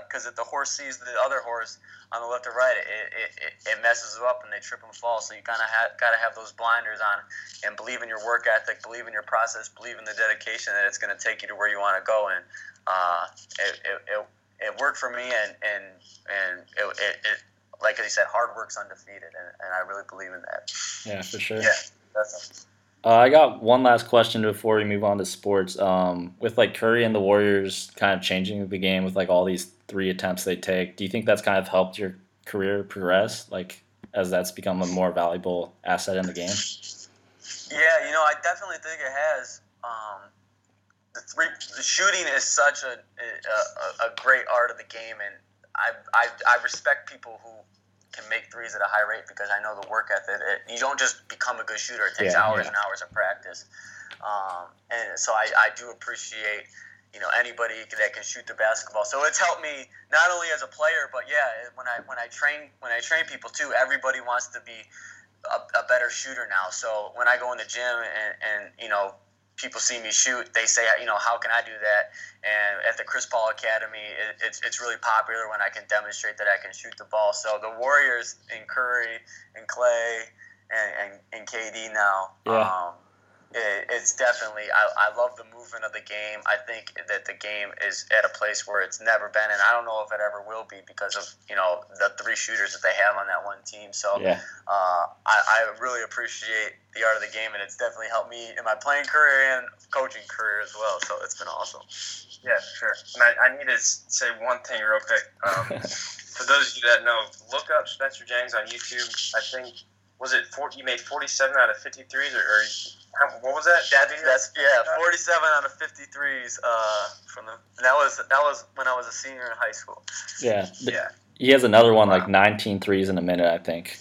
because uh, if the horse sees the other horse on the left or right, it, it, it messes them up and they trip and fall. So you kind of have, got to have those blinders on and believe in your work ethic, believe in your process, believe in the dedication that it's going to take you to where you want to go. And uh, it, it, it, it, worked for me, and and and it, it, it like I said, hard work's undefeated, and, and I really believe in that. Yeah, for sure. Yeah, definitely. Uh, I got one last question before we move on to sports. Um, with like Curry and the Warriors kind of changing the game with like all these three attempts they take, do you think that's kind of helped your career progress? Like as that's become a more valuable asset in the game? Yeah, you know, I definitely think it has. Um, the three, the shooting is such a, a, a great art of the game, and I, I, I respect people who can make threes at a high rate because I know the work ethic. It, you don't just become a good shooter; it takes Yeah, hours yeah. and hours of practice. Um, and so I, I do appreciate you know anybody that can shoot the basketball. So it's helped me not only as a player, but yeah, when I when I train when I train people too. Everybody wants to be a, a better shooter now. So when I go in the gym and, and you know people see me shoot, they say, you know, how can I do that? And at the Chris Paul Academy, it, it's, it's really popular when I can demonstrate that I can shoot the ball. So the Warriors and Curry and Klay and, and, and KD now, Yeah. um, it, it's definitely, I, I love the movement of the game. I think that the game is at a place where it's never been, and I don't know if it ever will be because of, you know, the three shooters that they have on that one team. So Yeah. uh, I, I really appreciate the art of the game, and it's definitely helped me in my playing career and coaching career as well. So it's been awesome. Yeah, sure. And I, I need to say one thing real quick. Um, for those of you that know, look up Spencer Jennings on YouTube. I think was it 40, you made 47 out of 53s or, or how, what was that? That, that's yeah, 47 out of 53s uh, from the. And that was that was when I was a senior in high school. Yeah. Yeah, He has another one like 19 threes in a minute, I think,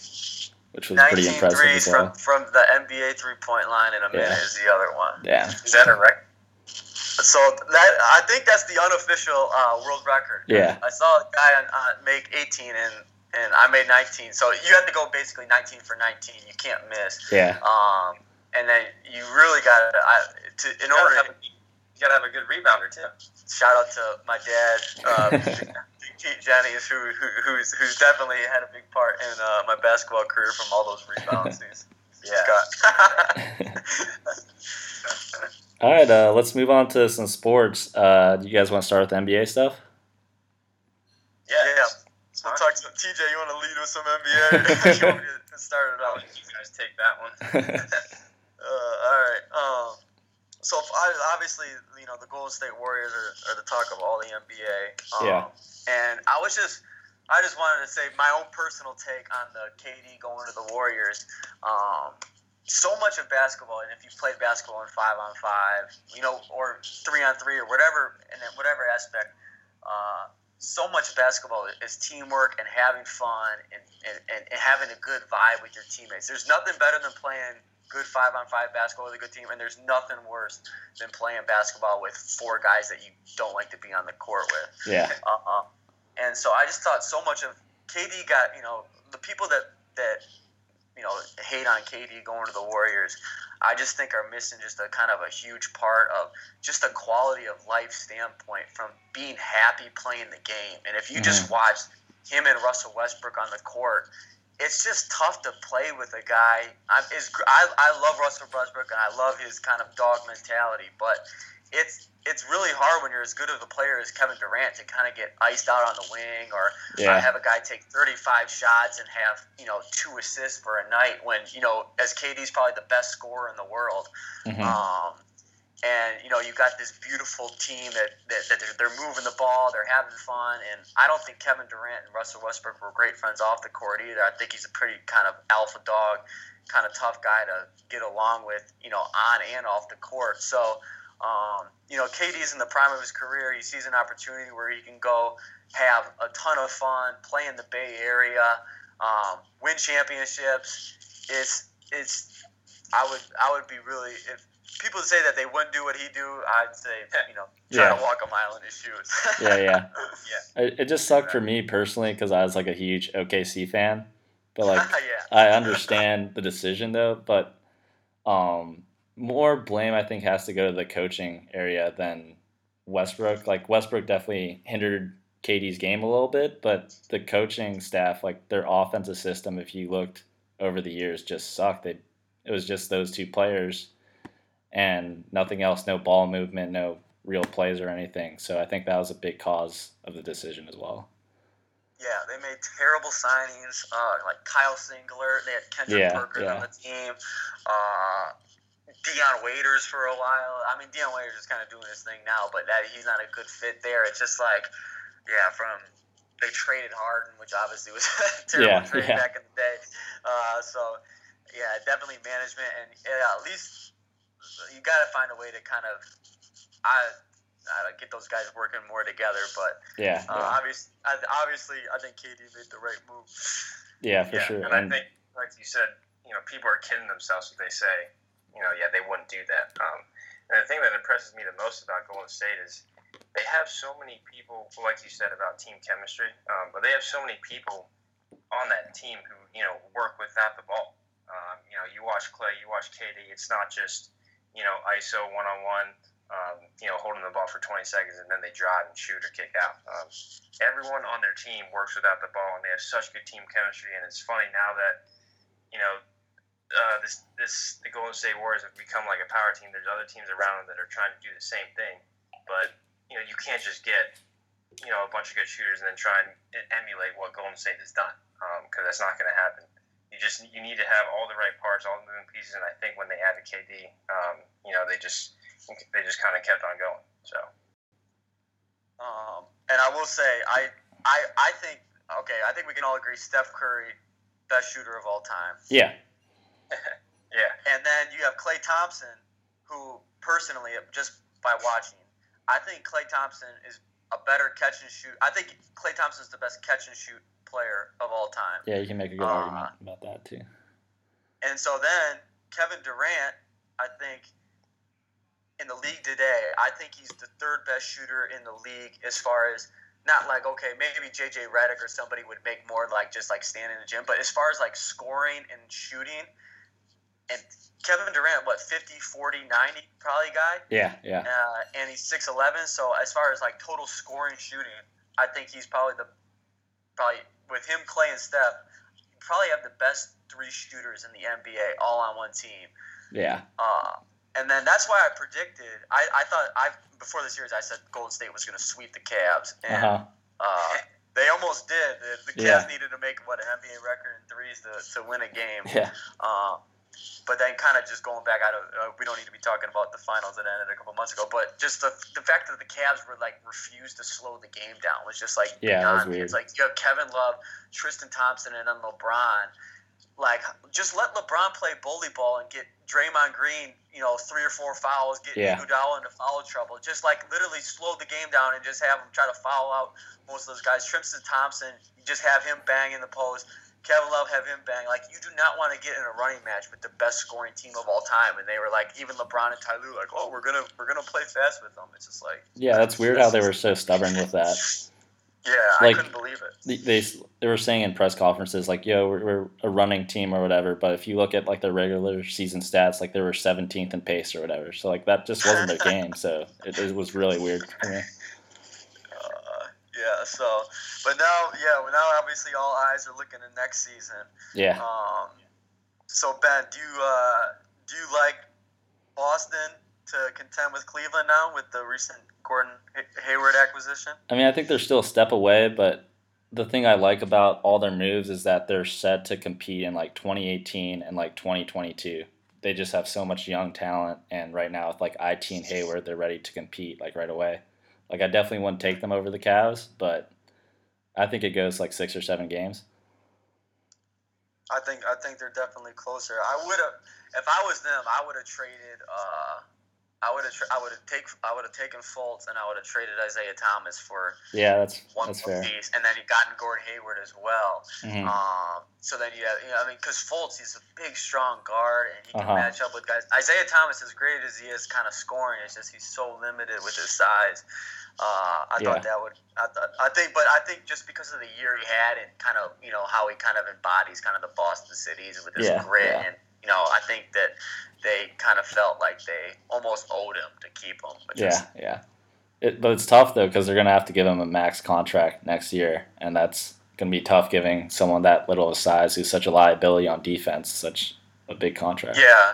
which was pretty 19 impressive threes as well. from from the NBA three point line in a minute Yeah. is the other one. Yeah. Is that a record? So that I think that's the unofficial uh, world record. Yeah. I saw a guy on, uh, make 18 and and I made 19. So you have to go basically 19 for 19. You can't miss. Yeah. Um, and then you really got to in You gotta, order. have a, you gotta have a good rebounder too. Shout out to my dad, uh, Big Pete Jennings, who, who who's who's definitely had a big part in uh, my basketball career from all those rebounds he's, he's Yeah. All right, uh, let's move on to some sports. Uh, do you guys want to start with NBA stuff? yeah. yeah. So talk to TJ. You want to lead with some NBA? you want me to start it I'll out? you guys take that one. Uh, all right. Um, so obviously, you know, the Golden State Warriors are, are the talk of all the NBA. Um, Yeah. And I was just, I just wanted to say my own personal take on the KD going to the Warriors. Um, so much of basketball, and if you've played basketball in five on five, you know, or three on three, or whatever, and whatever aspect, uh, so much of basketball is teamwork and having fun and, and, and having a good vibe with your teammates. There's nothing better than playing good five on five basketball with a good team, and there's nothing worse than playing basketball with four guys that you don't like to be on the court with. yeah. Uh-uh. And so I just thought so much of KD got, you know, the people that that you know hate on KD going to the Warriors. I just think are missing just a kind of a huge part of just a quality of life standpoint from being happy playing the game. And if you just mm-hmm. watch him and Russell Westbrook on the court, it's just tough to play with a guy. I'm, is I, I love Russell Westbrook and I love his kind of dog mentality, but it's it's really hard when you're as good of a player as Kevin Durant to kind of get iced out on the wing or Yeah. uh, have a guy take 35 shots and have you know two assists for a night when you know as KD's probably the best scorer in the world. Mhm. Um, and you know you got this beautiful team that, that, that they're, they're moving the ball, they're having fun, and I don't think Kevin Durant and Russell Westbrook were great friends off the court either. I think he's a pretty kind of alpha dog, kind of tough guy to get along with, you know, on and off the court. So, um, you know, KD's in the prime of his career. He sees an opportunity where he can go have a ton of fun, play in the Bay Area, um, win championships. It's it's I would I would be really if people say that they wouldn't do what he do, I'd say you know try Yeah. to walk a mile in his shoes. Yeah, yeah. Yeah. It, it just sucked for me personally because I was like a huge OKC fan, but like yeah. I understand the decision though. But um, more blame I think has to go to the coaching area than Westbrook. Like Westbrook definitely hindered KD's game a little bit, but the coaching staff, like their offensive system, if you looked over the years, just sucked. They, it was just those two players and nothing else. No ball movement, no real plays or anything. So I think that was a big cause of the decision as well. yeah, they made terrible signings. Uh, like Kyle Singler, they had Kendrick Yeah, Perkins yeah. on the team. Uh, Dion Waiters for a while. I mean, Dion Waiters is kind of doing his thing now, but that he's not a good fit there. It's just like, yeah, from they traded Harden, which obviously was a terrible Yeah, trade yeah. back in the day. Uh, so yeah, definitely management and yeah, at least you got to find a way to kind of I, I get those guys working more together. But Yeah, uh, yeah, obviously, obviously, I think KD made the right move. yeah, for yeah, sure. And I think, like you said, you know, people are kidding themselves if they say, you know, yeah, they wouldn't do that. Um, and the thing that impresses me the most about Golden State is they have so many people, like you said about team chemistry, um, but they have so many people on that team who, you know, work without the ball. Um, you know, you watch Klay, you watch KD. It's not just, you know, ISO one on one. Um, you know, holding the ball for 20 seconds and then they drive and shoot or kick out. Um, everyone on their team works without the ball, and they have such good team chemistry. And it's funny now that you know uh, this this the Golden State Warriors have become like a power team. There's other teams around them that are trying to do the same thing, but you know you can't just get you know a bunch of good shooters and then try and emulate what Golden State has done because that's not going to happen. You just you need to have all the right parts, all the moving pieces, and I think when they added KD, um, you know they just they just kind of kept on going. So Um, and I will say, I, I, I think, okay, I think we can all agree Steph Curry, best shooter of all time. yeah, yeah, And then you have Klay Thompson, who personally, just by watching, I think Klay Thompson is a better catch and shoot. I think Klay Thompson is the best catch and shoot player of all time. yeah, you can make a good Uh, argument about that too. And so then Kevin Durant, I think in the league today, I think he's the third best shooter in the league as far as not like okay, maybe JJ Redick or somebody would make more like just like stand in the gym, but as far as like scoring and shooting and Kevin Durant, what 50, 40, 90 probably guy, Yeah, yeah, uh, and he's six eleven. So as far as like total scoring shooting, I think he's probably the probably with him, Klay, and Steph, you probably have the best three shooters in the NBA all on one team. yeah, Uh, and then that's why I predicted. I, I thought I before the series I said Golden State was going to sweep the Cavs, uh and huh, uh, they almost did. The, the Yeah. Cavs needed to make what an NBA record in threes to, to win a game. yeah, Uh, but then, kind of just going back, I don't. Uh, we don't need to be talking about the finals that ended a couple months ago. But just the, the fact that the Cavs were like refused to slow the game down was just like Yeah, beyond me. It's like you have Kevin Love, Tristan Thompson, and then LeBron. Like, just let LeBron play bully ball and get Draymond Green, you know, three or four fouls, get Yeah. Iguodala into foul trouble. Just like literally slow the game down and just have him try to foul out most of those guys. Tristan Thompson, you just have him bang in the post. Kevin Love have him bang. Like you do not want to get in a running match with the best scoring team of all time. And they were like, even LeBron and Ty Lue, like, oh, we're gonna we're gonna play fast with them. It's just like, yeah. That's weird how they were so stubborn with that. yeah, Like- I couldn't believe it. They they, were saying in press conferences like, "Yo, we're, we're a running team or whatever." But if you look at like their regular season stats, like they were 17th in pace or whatever. So like that just wasn't their game. So it, it was really weird for me. Yeah. So, but now, yeah, well, now obviously all eyes are looking at next season. Yeah. Um, so Ben, do you uh, do you like Boston to contend with Cleveland now with the recent Gordon Hay- Hayward acquisition? I mean, I think they're still a step away, but the thing I like about all their moves is that they're set to compete in like 2018 and like 2022. They just have so much young talent, and right now with like IT and Hayward, they're ready to compete like right away. Like I definitely wouldn't take them over the Cavs, but I think it goes like six or seven games. I think I think they're definitely closer. I would have, if I was them, I would have traded. Uh, I would have. Tra- I would have take. I would have taken Fultz, and I would have traded Isaiah Thomas for Yeah, that's one that's fair. piece, and then you gotten Gordon Hayward as well. Mhm. Um, so then you have, you know, I mean, because Fultz, he's a big, strong guard, and he can Uh-huh. match up with guys. Isaiah Thomas, as great as he is, kind of scoring, it's just he's so limited with his size. Uh, I Yeah. thought that would, I, thought, I think, but I think just because of the year he had and kind of, you know, how he kind of embodies kind of the Boston cities with his Yeah, grit, yeah. and you know, I think that they kind of felt like they almost owed him to keep him. Which is, Yeah, yeah. It, but it's tough though because they're gonna have to give him a max contract next year, and that's gonna be tough giving someone that little of size who's such a liability on defense such a big contract. Yeah,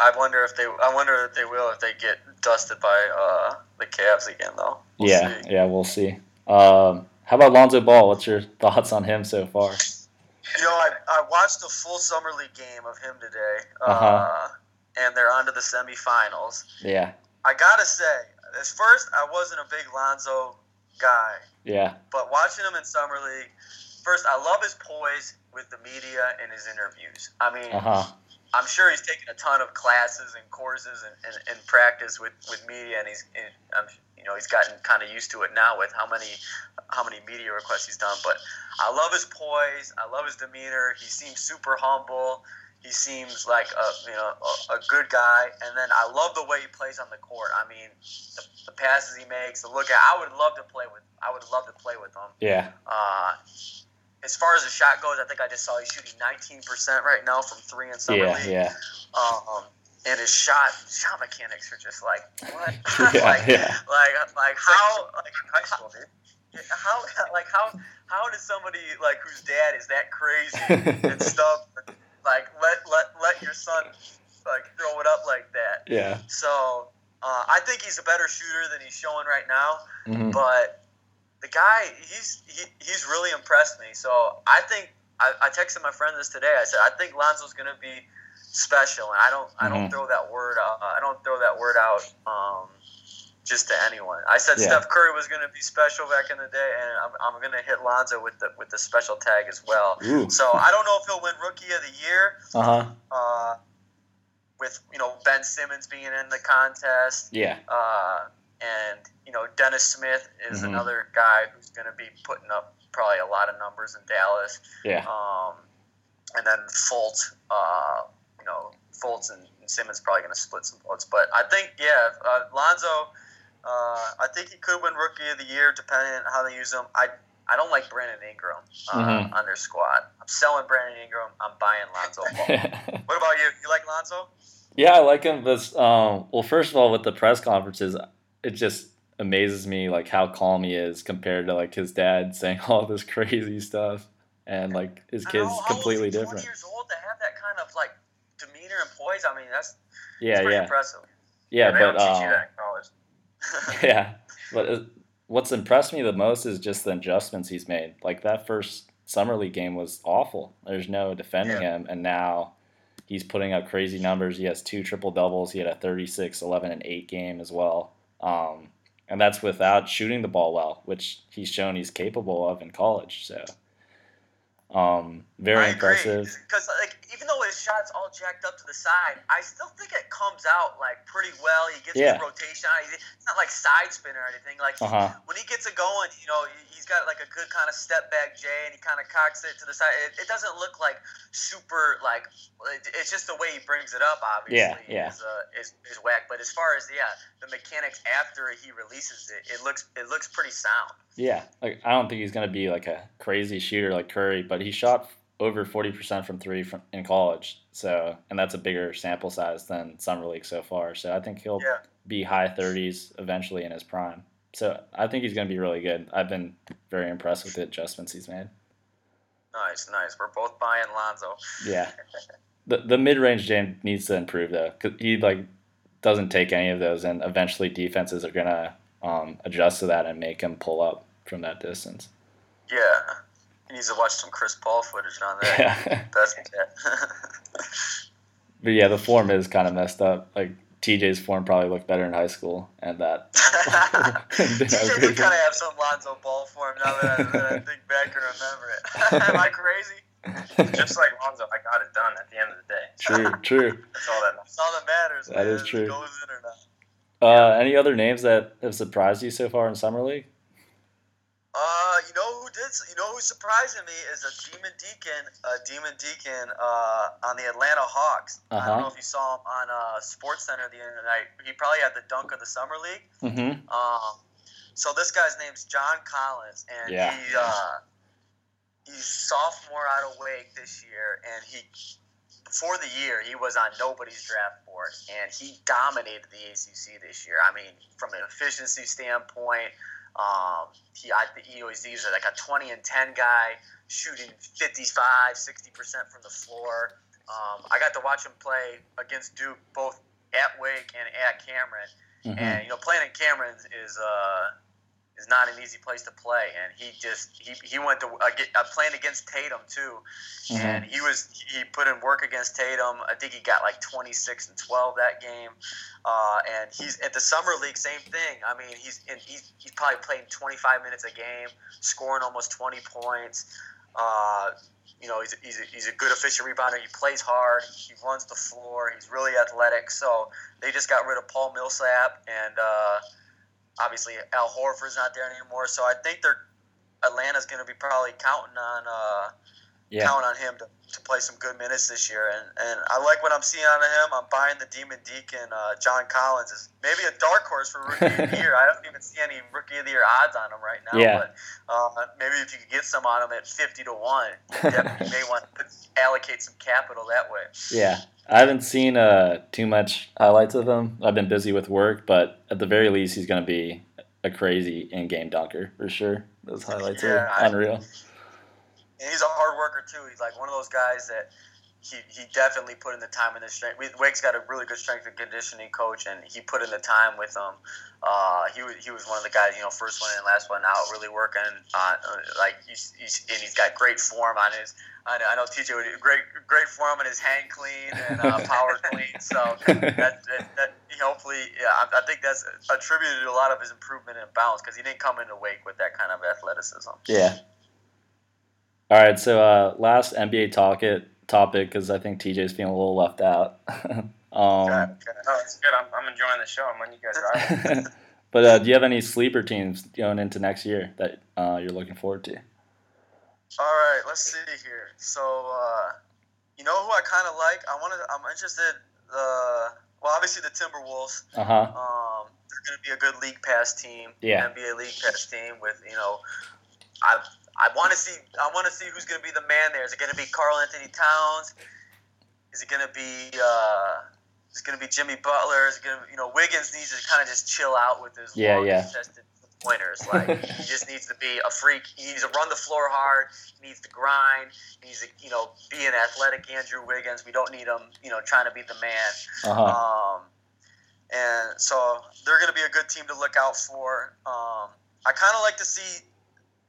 I wonder if they. I wonder if they will if they get dusted by uh, the Cavs again, though. We'll yeah, see. yeah, we'll see. Um, How about Lonzo Ball? What's your thoughts on him so far? You know, I, I watched the full summer league game of him today, uh, Uh-huh. and they're on to the semifinals. Yeah, I gotta say, at first I wasn't a big Lonzo guy, yeah, but watching him in summer league, first I love his poise with the media and his interviews. I mean, uh huh, I'm sure he's taken a ton of classes and courses and, and, and practice with, with media, and he's and I'm, you know he's gotten kind of used to it now with how many how many media requests he's done. But I love his poise. I love his demeanor. He seems super humble. He seems like a you know a, a good guy, and then I love the way he plays on the court. I mean, the, the passes he makes, the look at. I would love to play with. I would love to play with him. yeah, Uh, as far as the shot goes, I think I just saw he's shooting 19% right now from three in summer yeah, league. yeah, Um, and his shot shot mechanics are just like what? yeah, like, yeah, like like how like in high school, dude. how like how how does somebody like whose dad is that crazy and stuff like let let let your son like throw it up like that? yeah. So uh, I think he's a better shooter than he's showing right now Mhm. but the guy he's he, he's really impressed me. So I think I, I texted my friend this today. I said I think Lonzo's going to be special, and I don't I don't Mhm. throw that word out. I don't throw that word out um, just to anyone. I said Yeah. Steph Curry was going to be special back in the day, and I'm, I'm going to hit Lonzo with the with the special tag as well. Ooh. So I don't know if he'll win Rookie of the Year. Uh huh. Uh, with you know Ben Simmons being in the contest, Yeah. uh, and you know Dennis Smith is Mhm. another guy who's going to be putting up probably a lot of numbers in Dallas. Yeah. Um, and then Fultz, uh, you know Fultz and, and Simmons probably going to split some votes. But I think yeah, uh, Lonzo. Uh, I think he could win Rookie of the Year depending on how they use him. I I don't like Brandon Ingram uh, Mhm. on their squad. I'm selling Brandon Ingram. I'm buying Lonzo what about you? You like Lonzo? Yeah, I like him. But um, well, first of all, with the press conferences, it just amazes me like how calm he is compared to like his dad saying all this crazy stuff, and like his kid's how completely different. 20 years old to have that kind of like demeanor and poise. I mean, that's, Yeah, that's pretty yeah, impressive. yeah. they But don't teach you uh, that in college. yeah, but what's impressed me the most is just the adjustments he's made. Like that first summer league game was awful. There's no defending him, and now he's putting up crazy numbers. He has two triple doubles. He had a 36, 11, and 8 game as well. Um, and that's without shooting the ball well, which he's shown he's capable of in college. So, um, very impressive. Because like even though his shot's all jacked up to the side, I still think it comes out like pretty well. He gets Yeah. his rotation. on. It's not like side spin or anything. Like Uh huh. when he gets it going, you know, he- he's got like a good kind of step back J, and he kind of cocks it to the side. It, it doesn't look like super like. It's just the way he brings it up. Obviously, Yeah, yeah. Is, uh, is is whack. But as far as yeah, the mechanics after he releases it, it looks it looks pretty sound. Yeah, like I don't think he's gonna be like a crazy shooter like Curry, but he shot over forty percent from three from in college. So, and that's a bigger sample size than summer league so far. So I think he'll Yeah. be high thirties eventually in his prime. So I think he's gonna be really good. I've been very impressed with the adjustments he's made. Nice, nice. We're both buying Lonzo. Yeah, the the mid range game needs to improve though, cause he like doesn't take any of those, and eventually defenses are gonna um, adjust to that and make him pull up from that distance. Yeah. He needs to watch some Chris Paul footage on that. Yeah. That's it. But yeah, the form is kind of messed up. Like TJ's form probably looked better in high school, and that. TJ did kind of have some Lonzo Ball form now that I, that I think back and remember it. Am I crazy? Just like Lonzo, I got it done at the end of the day. true, true. That's all that matters. That's all that matters. That man, is true. It goes in or not. Uh, any other names that have surprised you so far in summer league? Uh, you know who did? You know who's surprising me is a Demon Deacon, a Demon Deacon uh, on the Atlanta Hawks. I Uh-huh. I don't know if you saw him on uh, SportsCenter the other night. He probably had the dunk of the summer league. Mm-hmm. Um, so this guy's name's John Collins, and Yeah. he uh, he's sophomore out of Wake this year, and he before the year he was on nobody's draft board, and he dominated the ACC this year. I mean, from an efficiency standpoint, um, he I he always he's like a 20 and 10 guy, shooting 55, 60 percent from the floor. Um, I got to watch him play against Duke both at Wake and at Cameron Mm-hmm. and you know playing in Cameron is uh is not an easy place to play, and he just he, he went to uh, playing against Tatum too, Mhm. and he was he put in work against Tatum. I think he got like 26 and 12 that game, uh, and he's at the summer league, same thing. I mean, he's in, he's he's probably playing 25 minutes a game, scoring almost 20 points. Uh, you know, he's a, he's, a, he's a good efficient rebounder. He plays hard. He runs the floor. He's really athletic. So they just got rid of Paul Millsap, and uh, obviously Al Horford's not there anymore. So I think they're Atlanta's going to be probably counting on uh, Yeah. counting on him to, to play some good minutes this year. And, and I like what I'm seeing out of him. I'm buying the Demon Deacon. Uh, John Collins is maybe a dark horse for rookie of the year. I don't even see any rookie of the year odds on him right now. Yeah. But uh, maybe if you could get some on him at 50 to one, you may want to allocate some capital that way. Yeah, I haven't seen uh, too much highlights of him. I've been busy with work, but at the very least, he's going to be a crazy in-game dunker for sure. Those highlights Yeah, are I- unreal. And he's a hard worker too. He's like one of those guys that he, he definitely put in the time and the strength. Wake's got a really good strength and conditioning coach, and he put in the time with them. Uh, he was he was one of the guys, you know, first one in, last one out, really working on uh, like he's, he's and he's got great form on his. I know, I know TJ would great great form on his hand clean and uh, power clean. So that, that, that he hopefully, yeah, I, I think that's attributed to a lot of his improvement in balance because he didn't come into Wake with that kind of athleticism. Yeah. All right, so uh, last NBA talk it topic because I think TJ's feeling a little left out. um. No, it's good. I'm, I'm enjoying the show. I'm letting you guys ride. but uh, do you have any sleeper teams going into next year that uh, you're looking forward to? All right, let's see here. So, uh, you know who I kind of like? I want to. I'm interested. Uh, well, obviously the Timberwolves. Uh huh. Um, they're going to be a good league pass team. Yeah. NBA league pass team with you know, I I want to see I want to see who's going to be the man there. Is it going to be Karl-Anthony Towns? Is it going to be uh, is it going to be Jimmy Butler? Is it going to you know Wiggins needs to kind of just chill out with his Yeah, long yeah. contested pointers. Like he just needs to be a freak. He needs to run the floor hard. He needs to grind. He needs to you know be an athletic Andrew Wiggins. We don't need him you know trying to be the man. Uh huh. Um, and so they're going to be a good team to look out for. Um, I kind of like to see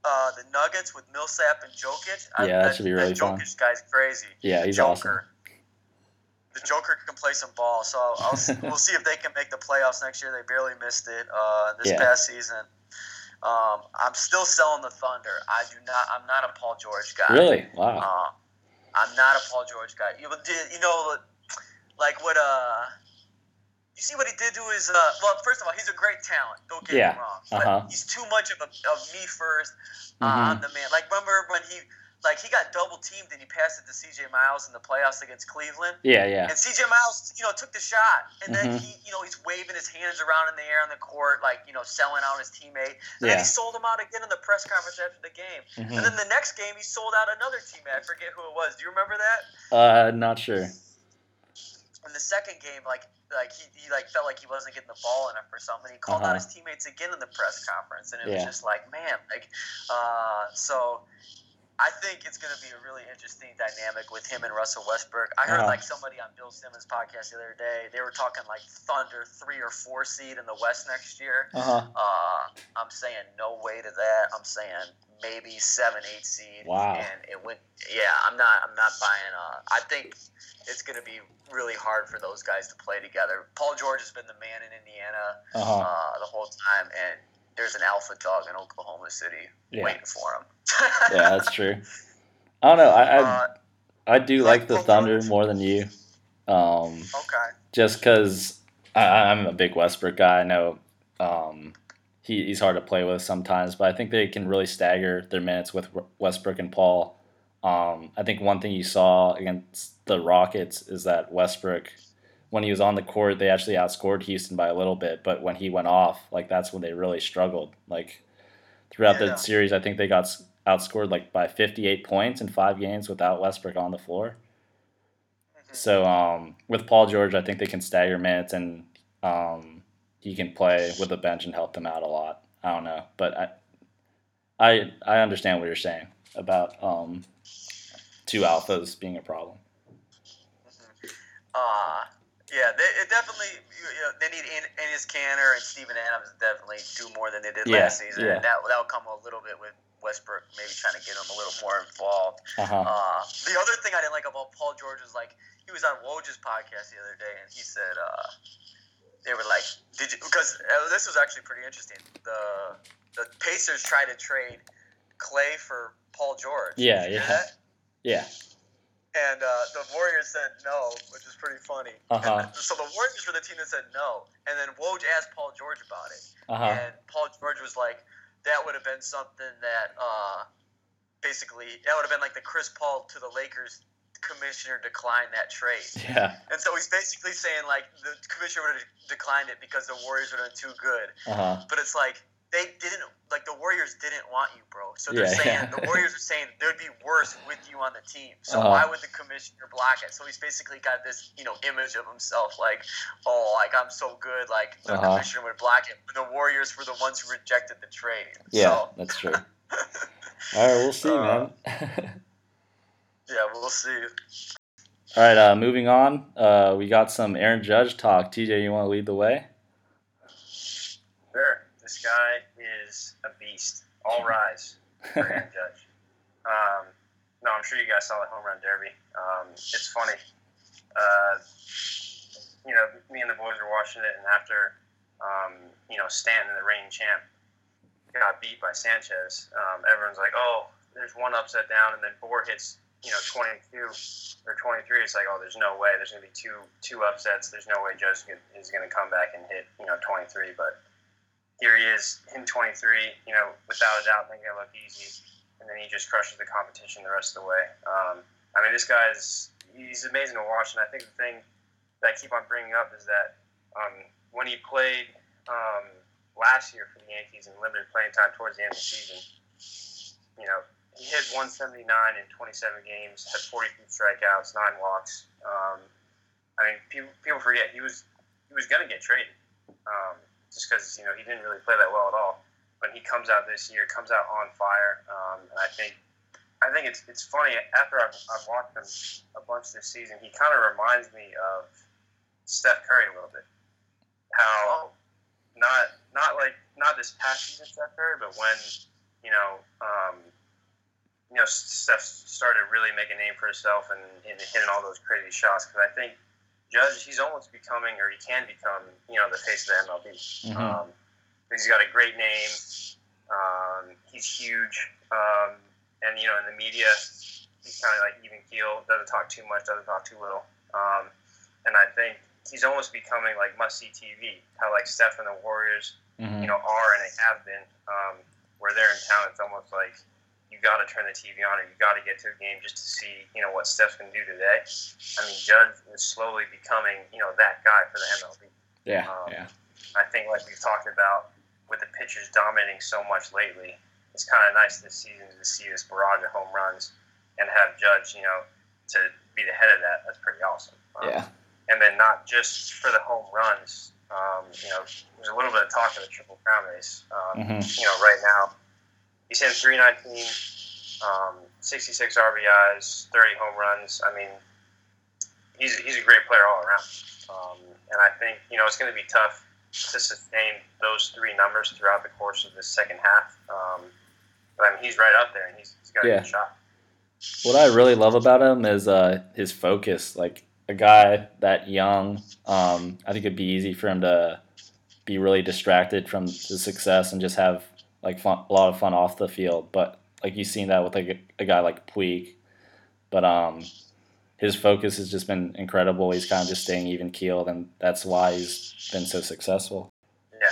uh, the Nuggets with Millsap and Jokic. I- Yeah, that should be really fun. Jokic guy's crazy. Yeah, he's awesome. Joker. The Joker can play some ball, so I'll, we'll see if they can make the playoffs next year. They barely missed it uh, this Yeah. past season. Um, I'm still selling the Thunder. I do not. I'm not a Paul George guy. Really? Wow. Uh, I'm not a Paul George guy. You, you know, like what? Uh, you see what he did to his. Uh, well, first of all, he's a great talent. Don't get Yeah, me wrong, but uh-huh. he's too much of a of me first. Uh, Mhm. I'm the man. Like remember when he like he got double teamed and he passed it to C.J. Miles in the playoffs against Cleveland. Yeah, yeah. And CJ Miles, you know, took the shot, and then Mhm. he, you know, he's waving his hands around in the air on the court, like you know, selling out his teammate. And then he sold him out again in the press conference after the game. Mm-hmm. And then the next game, he sold out another teammate. I forget who it was. Do you remember that? Uh, not sure. In the second game, like like he, he like felt like he wasn't getting the ball enough or something. He called Uh-huh. out his teammates again in the press conference, and it was just like, man, like, uh, so. I think it's going to be a really interesting dynamic with him and Russell Westbrook. I heard Uh-huh. like somebody on Bill Simmons' podcast the other day. They were talking like Thunder three or four seed in the West next year. Uh huh. Uh, I'm saying no way to that. I'm saying maybe seven, eight seed. Wow. And it went. Yeah, I'm not. I'm not buying. Uh, I think it's going to be really hard for those guys to play together. Paul George has been the man in Indiana Uh huh. uh, the whole time, and there's an alpha dog in Oklahoma City Yeah. waiting for him. Yeah, that's true. I don't know. I I, Uh, I do like the Thunder more than you. Um, okay. just because I'm a big Westbrook guy. I know um, he, he's hard to play with sometimes, but I think they can really stagger their minutes with Westbrook and Paul. Um, I think one thing you saw against the Rockets is that Westbrook, when he was on the court, they actually outscored Houston by a little bit, but when he went off, like that's when they really struggled. Like throughout Yeah. the series, I think they got outscored like by 58 points in five games without Westbrook on the floor. Mhm. So um, with Paul George, I think they can stagger minutes and um, he can play with the bench and help them out a lot. I don't know, but I I I understand what you're saying about um, two alphas being a problem. Uh, Yeah, they it definitely you know, they need Enes Kanter and Steven Adams definitely do more than they did Yeah, last season. yeah. And that that'll come a little bit with Westbrook maybe trying to get him a little more involved. Uh-huh. Uh, the other thing I didn't like about Paul George was like he was on Woj's podcast the other day and he said uh, they were like, "Did you?" Because uh, this was actually pretty interesting. The the Pacers tried to trade Klay for Paul George. Yeah, Did you hear yeah. that? Yeah. And uh, the Warriors said no, which is pretty funny. Uh-huh. So the Warriors were the team that said no, and then Woj asked Paul George about it, Uh-huh. and Paul George was like, "That would have been something that, uh, basically, that would have been like the Chris Paul to the Lakers commissioner declined that trade." Yeah. And so he's basically saying like the commissioner would have declined it because the Warriors would have been too good. Uh-huh. But it's like they didn't like the Warriors didn't want you, bro. So they're Yeah, saying yeah. the Warriors are saying they'd be worse with you on the team. So Uh-huh. why would the commissioner block it? So he's basically got this, you know, image of himself like, oh, like I'm so good, like the Uh-huh. commissioner would block it. But the Warriors were the ones who rejected the trade. Yeah, So, that's true. All right, we'll see, Uh, man. yeah, we'll see. All right, uh, moving on. Uh, we got some Aaron Judge talk. TJ, you want to lead the way? This guy is a beast. All rise for Aaron Judge. Um, no, I'm sure you guys saw the home run derby. Um, it's funny. Uh, you know, me and the boys were watching it, and after, um, you know, Stanton, the reigning champ, got beat by Sanchez, um, everyone's like, oh, there's one upset down, and then Bour hits, you know, 22 or 23. It's like, oh, there's no way. There's going to be two two upsets. There's no way Judge is going to come back and hit, you know, 23. But here he is, in 23, you know, without a doubt, thinking it look easy. And then he just crushes the competition the rest of the way. Um, I mean, this guy's he's amazing to watch. And I think the thing that I keep on bringing up is that um, when he played um, last year for the Yankees in limited playing time towards the end of the season, you know, he hit 179 in 27 games, had 42 strikeouts, nine walks. Um, I mean, people, people forget he was he was going to get traded um, just because you know he didn't really play that well at all. But he comes out this year, comes out on fire, um, and I think I think it's it's funny after I've, I've watched him a bunch this season. He kind of reminds me of Steph Curry a little bit. How not not like not this past season Steph Curry, but when you know um, you know Steph started really making a name for himself and, and hitting all those crazy shots. Because I think Judge he's almost becoming or he can become you know the face of the MLB. Mhm. Um, he's got a great name. Um, he's huge, um, and you know in the media he's kind of like even keel. Doesn't talk too much. Doesn't talk too little. Um, and I think he's almost becoming like must see TV. How like Steph and the Warriors Mhm. you know, are and they have been. Um, where they're in town, it's almost like you got to turn the TV on or you got to get to a game just to see, you know, what Steph's going to do today. I mean, Judge is slowly becoming, you know, that guy for the MLB. Yeah, um, yeah. I think, like we've talked about, with the pitchers dominating so much lately, it's kind of nice this season to see this barrage of home runs and have Judge, you know, to be the head of that. That's pretty awesome. Um, Yeah. and then not just for the home runs. Um, you know, there's a little bit of talk of the triple crown race. Um, Mhm. You know, right now he's hitting 319, um, 66 RBIs, 30 home runs. I mean, he's he's a great player all around. Um, and I think you know it's going to be tough to sustain those three numbers throughout the course of the second half. Um, but I mean, he's right up there, and he's, he's got a Yeah. good shot. What I really love about him is uh, his focus. Like a guy that young, um, I think it'd be easy for him to be really distracted from the success and just have like fun, a lot of fun off the field. But like you've seen that with like a, a guy like Puig. But um, his focus has just been incredible. He's kind of just staying even keeled, and that's why he's been so successful. Yeah.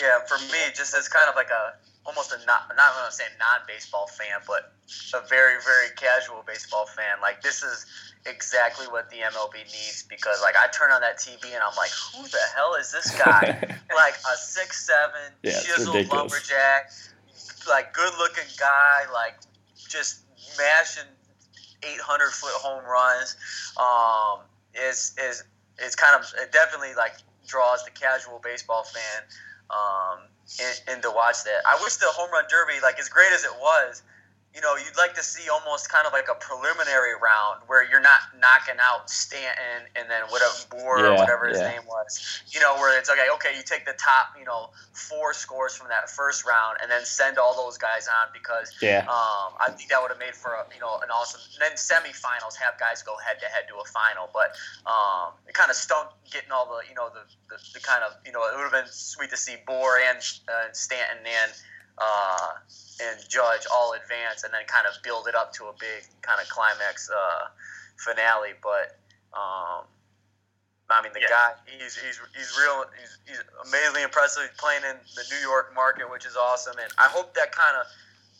Yeah, for me, just as kind of like a almost a not not going to say non baseball fan, but a very very casual baseball fan. Like this is exactly what the MLB needs because like I turn on that TV and I'm like, who the hell is this guy? like a six seven Yeah, chiseled lumberjack, like good looking guy, like just mashing 800 foot home runs. Um, is is it's kind of it definitely like draws the casual baseball fan um, in, in to watch that. I wish the home run derby, like as great as it was, you know, you'd like to see almost kind of like a preliminary round where you're not knocking out Stanton and then whatever Bour or whatever his yeah. name was. You know, where it's okay, okay, you take the top, you know, four scores from that first round and then send all those guys on because Yeah. um, I think that would have made for a, you know an awesome. Then semifinals have guys go head to head to a final, but um, it kind of stunk getting all the you know the, the, the kind of you know it would have been sweet to see Bour and uh, Stanton and uh, and Judge all advance and then kind of build it up to a big kind of climax uh, finale. But um, I mean, the Yeah. guy he's he's he's real he's, he's amazingly impressive He's playing in the New York market, which is awesome. And I hope that kind of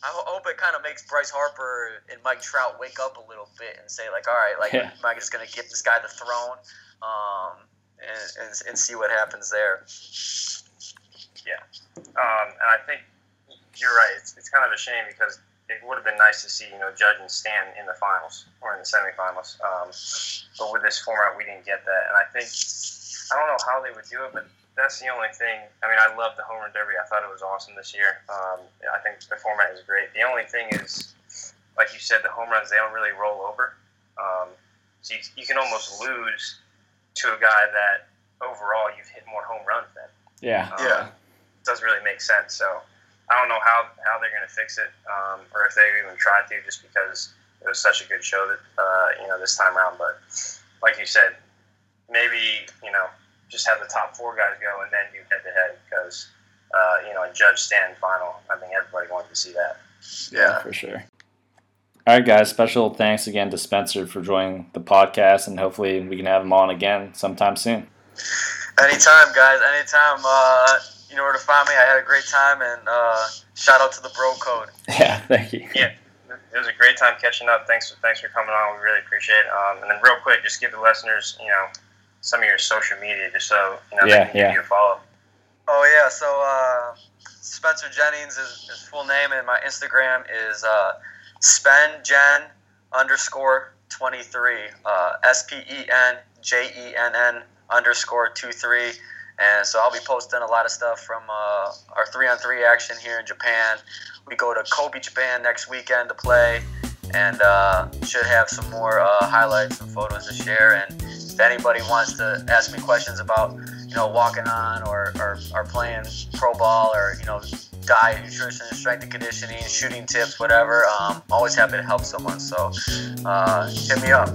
I hope it kind of makes Bryce Harper and Mike Trout wake up a little bit and say like, all right, like Yeah. Mike is going to give this guy the throne, um, and, and and see what happens there. Yeah, um, and I think you're right. It's, it's kind of a shame because it would have been nice to see, you know, Judge and Stan in the finals or in the semifinals. Um, but with this format, we didn't get that. And I think, I don't know how they would do it, but that's the only thing. I mean, I love the home run derby. I thought it was awesome this year. Um, I think the format is great. The only thing is, like you said, the home runs, they don't really roll over. Um, so you, you can almost lose to a guy that overall you've hit more home runs than. Yeah. Um, Yeah. Doesn't really make sense. So I don't know how, how they're going to fix it, um, or if they even try to, just because it was such a good show that uh, you know this time around. But like you said, maybe you know just have the top four guys go and then do head to head because uh, you know a judge stand final. I think everybody wanted to see that. Yeah. for sure. All right, guys. Special thanks again to Spencer for joining the podcast, and hopefully we can have him on again sometime soon. Anytime, guys. Anytime. Uh, you know where to find me. I had a great time, and uh, shout out to the Bro Code. Yeah, thank you. Yeah, it was a great time catching up. Thanks, thanks for coming on. We really appreciate it. Um, and then real quick, just give the listeners, you know, some of your social media, just so you know Yeah, they can yeah. give you a follow. Oh yeah, so uh, Spencer Jennings is his full name, and my Instagram is uh, SpenJenn underscore twenty three. Uh, S P E N J E N N underscore two three. And so I'll be posting a lot of stuff from uh, our three on three action here in Japan. We go to Kobe, Japan next weekend to play, and uh, should have some more uh, highlights and photos to share. And if anybody wants to ask me questions about you know, walking on or, or, or playing pro ball or, you know, diet, nutrition, strength and conditioning, shooting tips, whatever. Um, always happy to help someone. So uh, hit me up.